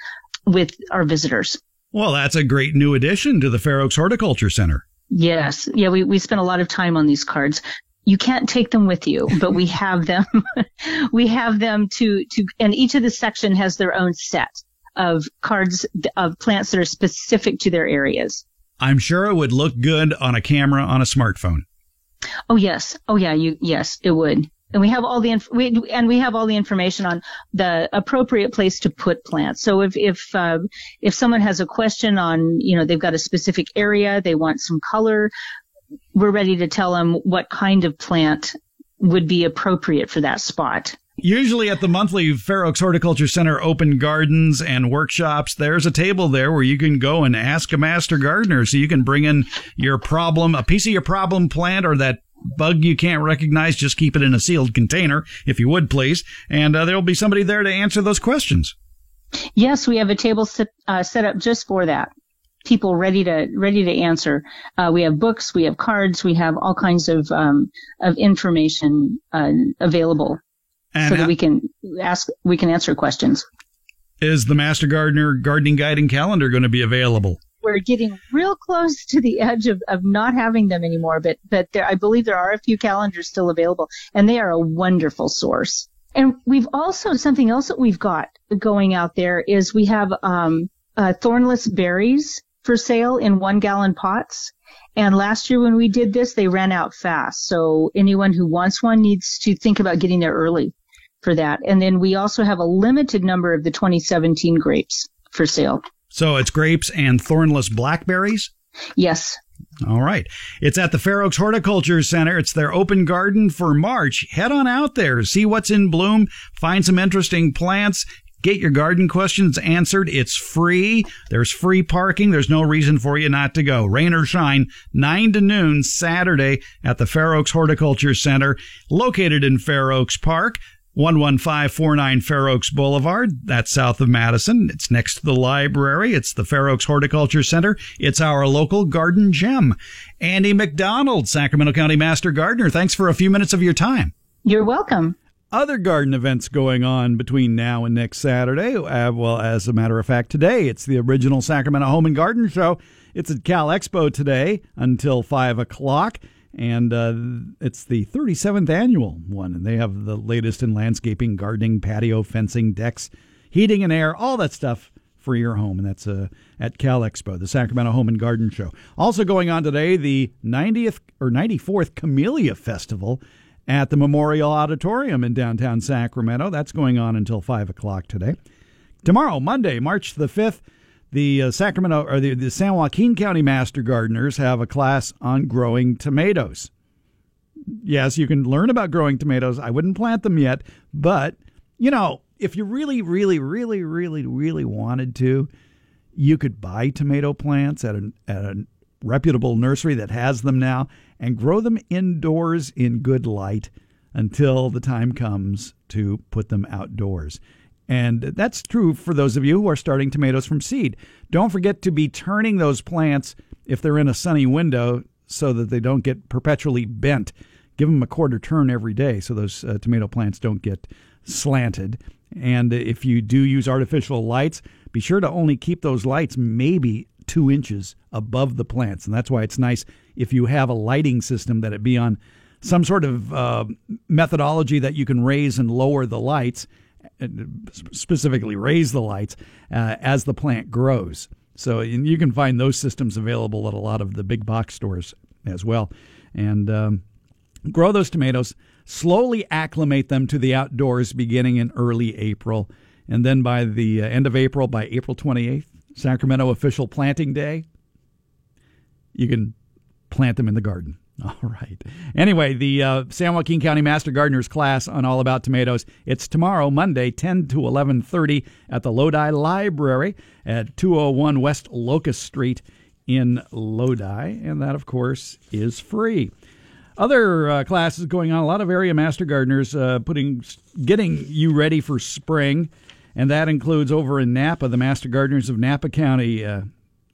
with our visitors. Well, that's a great new addition to the Fair Oaks Horticulture Center. Yes. Yeah, we, we spent a lot of time on these cards. You can't take them with you, but we have them. we have them to, to, and each of the section has their own set of cards of plants that are specific to their areas. I'm sure it would look good on a camera on a smartphone. Oh yes. Oh yeah, you, yes, it would and we have all the inf- we, and we have all the information on the appropriate place to put plants. So if if uh, if someone has a question on you know they've got a specific area they want some color, we're ready to tell them what kind of plant would be appropriate for that spot. Usually at the monthly Fair Oaks Horticulture Center open gardens and workshops, there's a table there where you can go and ask a master gardener. So you can bring in your problem, a piece of your problem plant or that bug you can't recognize, just keep it in a sealed container, if you would please. And uh, there'll be somebody there to answer those questions. Yes, we have a table set, uh, set up just for that. People ready to ready to answer. Uh, we have books, we have cards, we have all kinds of um, of information uh, available, and so that we can ask we can answer questions. Is the Master Gardener Gardening Guide and Calendar going to be available? We're getting real close to the edge of, of not having them anymore, but, but there, I believe there are a few calendars still available and they are a wonderful source. And we've also, something else that we've got going out there is we have, um, uh, thornless berries for sale in one gallon pots. And last year when we did this, they ran out fast. So anyone who wants one needs to think about getting there early for that. And then we also have a limited number of the 2017 grapes for sale. So it's grapes and thornless blackberries? Yes. All right. It's at the Fair Oaks Horticulture Center. It's their open garden for March. Head on out there, see what's in bloom, find some interesting plants, get your garden questions answered. It's free. There's free parking. There's no reason for you not to go. Rain or shine, 9 to noon Saturday at the Fair Oaks Horticulture Center, located in Fair Oaks Park. 11549 Fair Oaks Boulevard. That's south of Madison. It's next to the library. It's the Fair Oaks Horticulture Center. It's our local garden gem. Andy McDonald, Sacramento County Master Gardener. Thanks for a few minutes of your time. You're welcome. Other garden events going on between now and next Saturday. Uh, well, as a matter of fact, today it's the original Sacramento Home and Garden Show. It's at Cal Expo today until 5 o'clock and uh, it's the 37th annual one. And they have the latest in landscaping, gardening, patio, fencing, decks, heating and air, all that stuff for your home. And that's uh, at Cal Expo, the Sacramento Home and Garden Show. Also going on today, the 90th or 94th Camellia Festival at the Memorial Auditorium in downtown Sacramento. That's going on until 5 o'clock today. Tomorrow, Monday, March the 5th, the uh, Sacramento or the, the San Joaquin County Master Gardeners have a class on growing tomatoes. Yes, you can learn about growing tomatoes. I wouldn't plant them yet, but you know, if you really, really, really, really, really wanted to, you could buy tomato plants at a, at a reputable nursery that has them now and grow them indoors in good light until the time comes to put them outdoors. And that's true for those of you who are starting tomatoes from seed. Don't forget to be turning those plants if they're in a sunny window so that they don't get perpetually bent. Give them a quarter turn every day so those uh, tomato plants don't get slanted. And if you do use artificial lights, be sure to only keep those lights maybe two inches above the plants. And that's why it's nice if you have a lighting system that it be on some sort of uh, methodology that you can raise and lower the lights specifically raise the lights uh, as the plant grows. So you can find those systems available at a lot of the big box stores as well. And um, grow those tomatoes, slowly acclimate them to the outdoors beginning in early April. And then by the uh, end of April, by April 28th, Sacramento official planting day, you can plant them in the garden. All right. Anyway, the uh, San Joaquin County Master Gardeners class on All About Tomatoes. It's tomorrow, Monday, 10 to 11:30 at the Lodi Library at 201 West Locust Street in Lodi, and that, of course, is free. Other uh, classes going on. A lot of area master gardeners uh, putting, getting you ready for spring, and that includes over in Napa. The Master Gardeners of Napa County uh,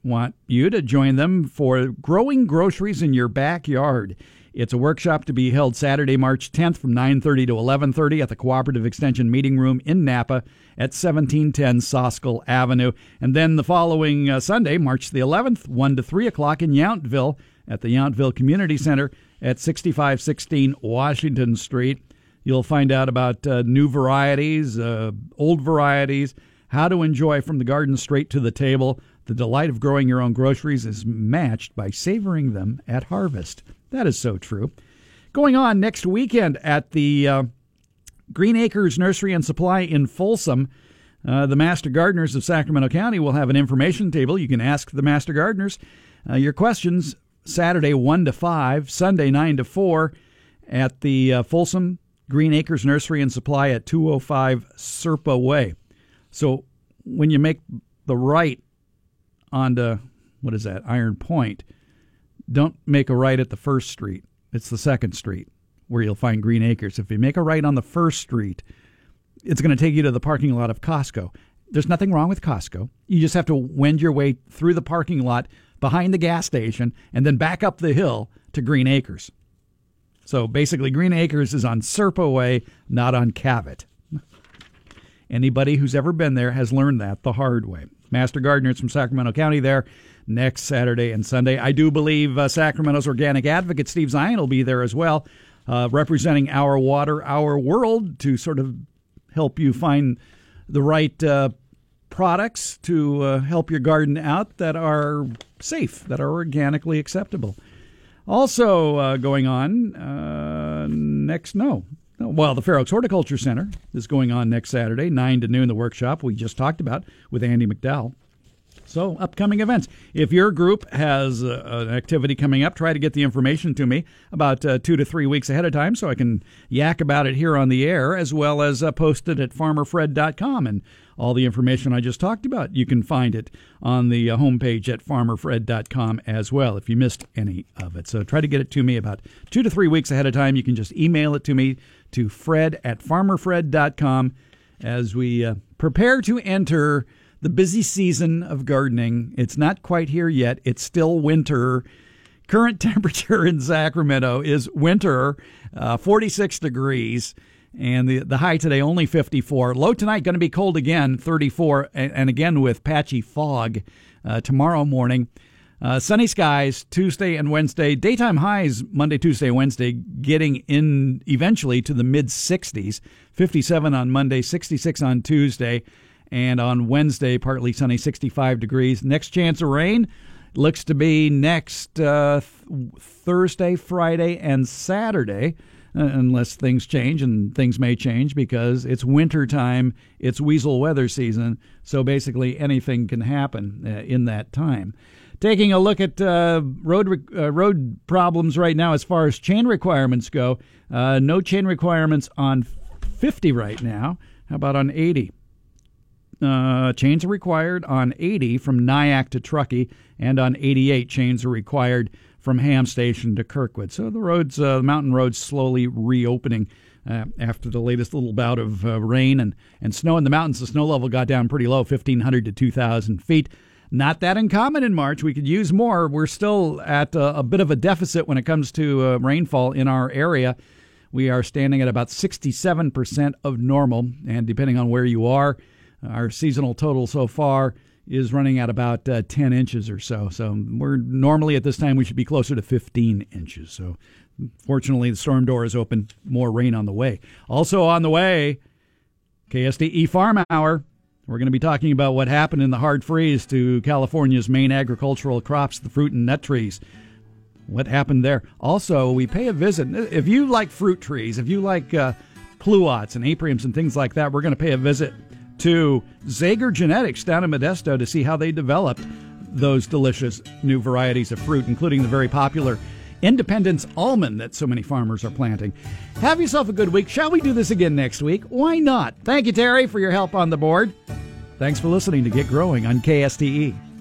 want you to join them for growing groceries in your backyard. It's a workshop to be held Saturday, March 10th from 9:30 to 11:30 at the Cooperative Extension Meeting Room in Napa at 1710 Soscol Avenue, and then the following uh, Sunday, March the 11th, 1 to 3 o'clock in Yountville at the Yountville Community Center at 6516 Washington Street. You'll find out about uh, new varieties, uh, old varieties, how to enjoy from the garden straight to the table. The delight of growing your own groceries is matched by savoring them at harvest. That is so true. Going on next weekend at the uh, Green Acres Nursery and Supply in Folsom, uh, the Master Gardeners of Sacramento County will have an information table. You can ask the Master Gardeners uh, your questions Saturday 1 to 5, Sunday 9 to 4 at the uh, Folsom Green Acres Nursery and Supply at 205 Serpa Way. So when you make the right onto what is that Iron Point, don't make a right at the first street. It's the second street where you'll find Green Acres. If you make a right on the first street, it's going to take you to the parking lot of Costco. There's nothing wrong with Costco. You just have to wend your way through the parking lot behind the gas station and then back up the hill to Green Acres. So basically, Green Acres is on Serpa Way, not on Cavett. Anybody who's ever been there has learned that the hard way. Master Gardeners from Sacramento County there next Saturday and Sunday. I do believe uh, Sacramento's organic advocate Steve Zien will be there as well, uh, representing our water, our world to sort of help you find the right uh, products to uh, help your garden out that are safe, that are organically acceptable. Also uh, going on uh, next, no, well, the Fair Oaks Horticulture Center is going on next Saturday, 9 to noon, the workshop we just talked about with Andy McDowell. So, upcoming events. If your group has uh, an activity coming up, try to get the information to me about uh, two to three weeks ahead of time so I can yak about it here on the air, as well as uh, post it at farmerfred.com. And all the information I just talked about, you can find it on the uh, homepage at farmerfred.com as well if you missed any of it. So, try to get it to me about two to three weeks ahead of time. You can just email it to me to fred at farmerfred.com as we uh, prepare to enter the busy season of gardening. It's not quite here yet. It's still winter. Current temperature in Sacramento is winter, uh, 46 degrees, and the, the high today only 54. Low tonight going to be cold again, 34, and, and again with patchy fog uh, tomorrow morning. Uh, sunny skies Tuesday and Wednesday. Daytime highs Monday, Tuesday, Wednesday, getting in eventually to the mid 60s. 57 on Monday, 66 on Tuesday, and on Wednesday, partly sunny, 65 degrees. Next chance of rain looks to be next uh, th- Thursday, Friday, and Saturday. Uh, unless things change, and things may change because it's winter time, it's weasel weather season, so basically anything can happen uh, in that time. Taking a look at uh, road uh, road problems right now as far as chain requirements go. Uh, no chain requirements on 50 right now. How about on 80? Uh, chains are required on 80 from Nyack to Truckee, and on 88 chains are required from Ham Station to Kirkwood. So the roads, uh, the mountain roads, slowly reopening uh, after the latest little bout of uh, rain and, and snow in the mountains. The snow level got down pretty low, 1,500 to 2,000 feet. Not that uncommon in March. We could use more. We're still at a, a bit of a deficit when it comes to uh, rainfall in our area. We are standing at about 67% of normal, and depending on where you are, our seasonal total so far is running at about uh, 10 inches or so. So we're normally at this time we should be closer to 15 inches. So fortunately, the storm door is open. More rain on the way. Also on the way, KSTE Farm Hour. We're going to be talking about what happened in the hard freeze to California's main agricultural crops, the fruit and nut trees. What happened there? Also, we pay a visit. If you like fruit trees, if you like uh, pluots and apriums and things like that, we're going to pay a visit to Zaiger Genetics down in Modesto to see how they developed those delicious new varieties of fruit, including the very popular Independence almond that so many farmers are planting. Have yourself a good week. Shall we do this again next week? Why not? Thank you, Terry, for your help on the board. Thanks for listening to Get Growing on KSTE.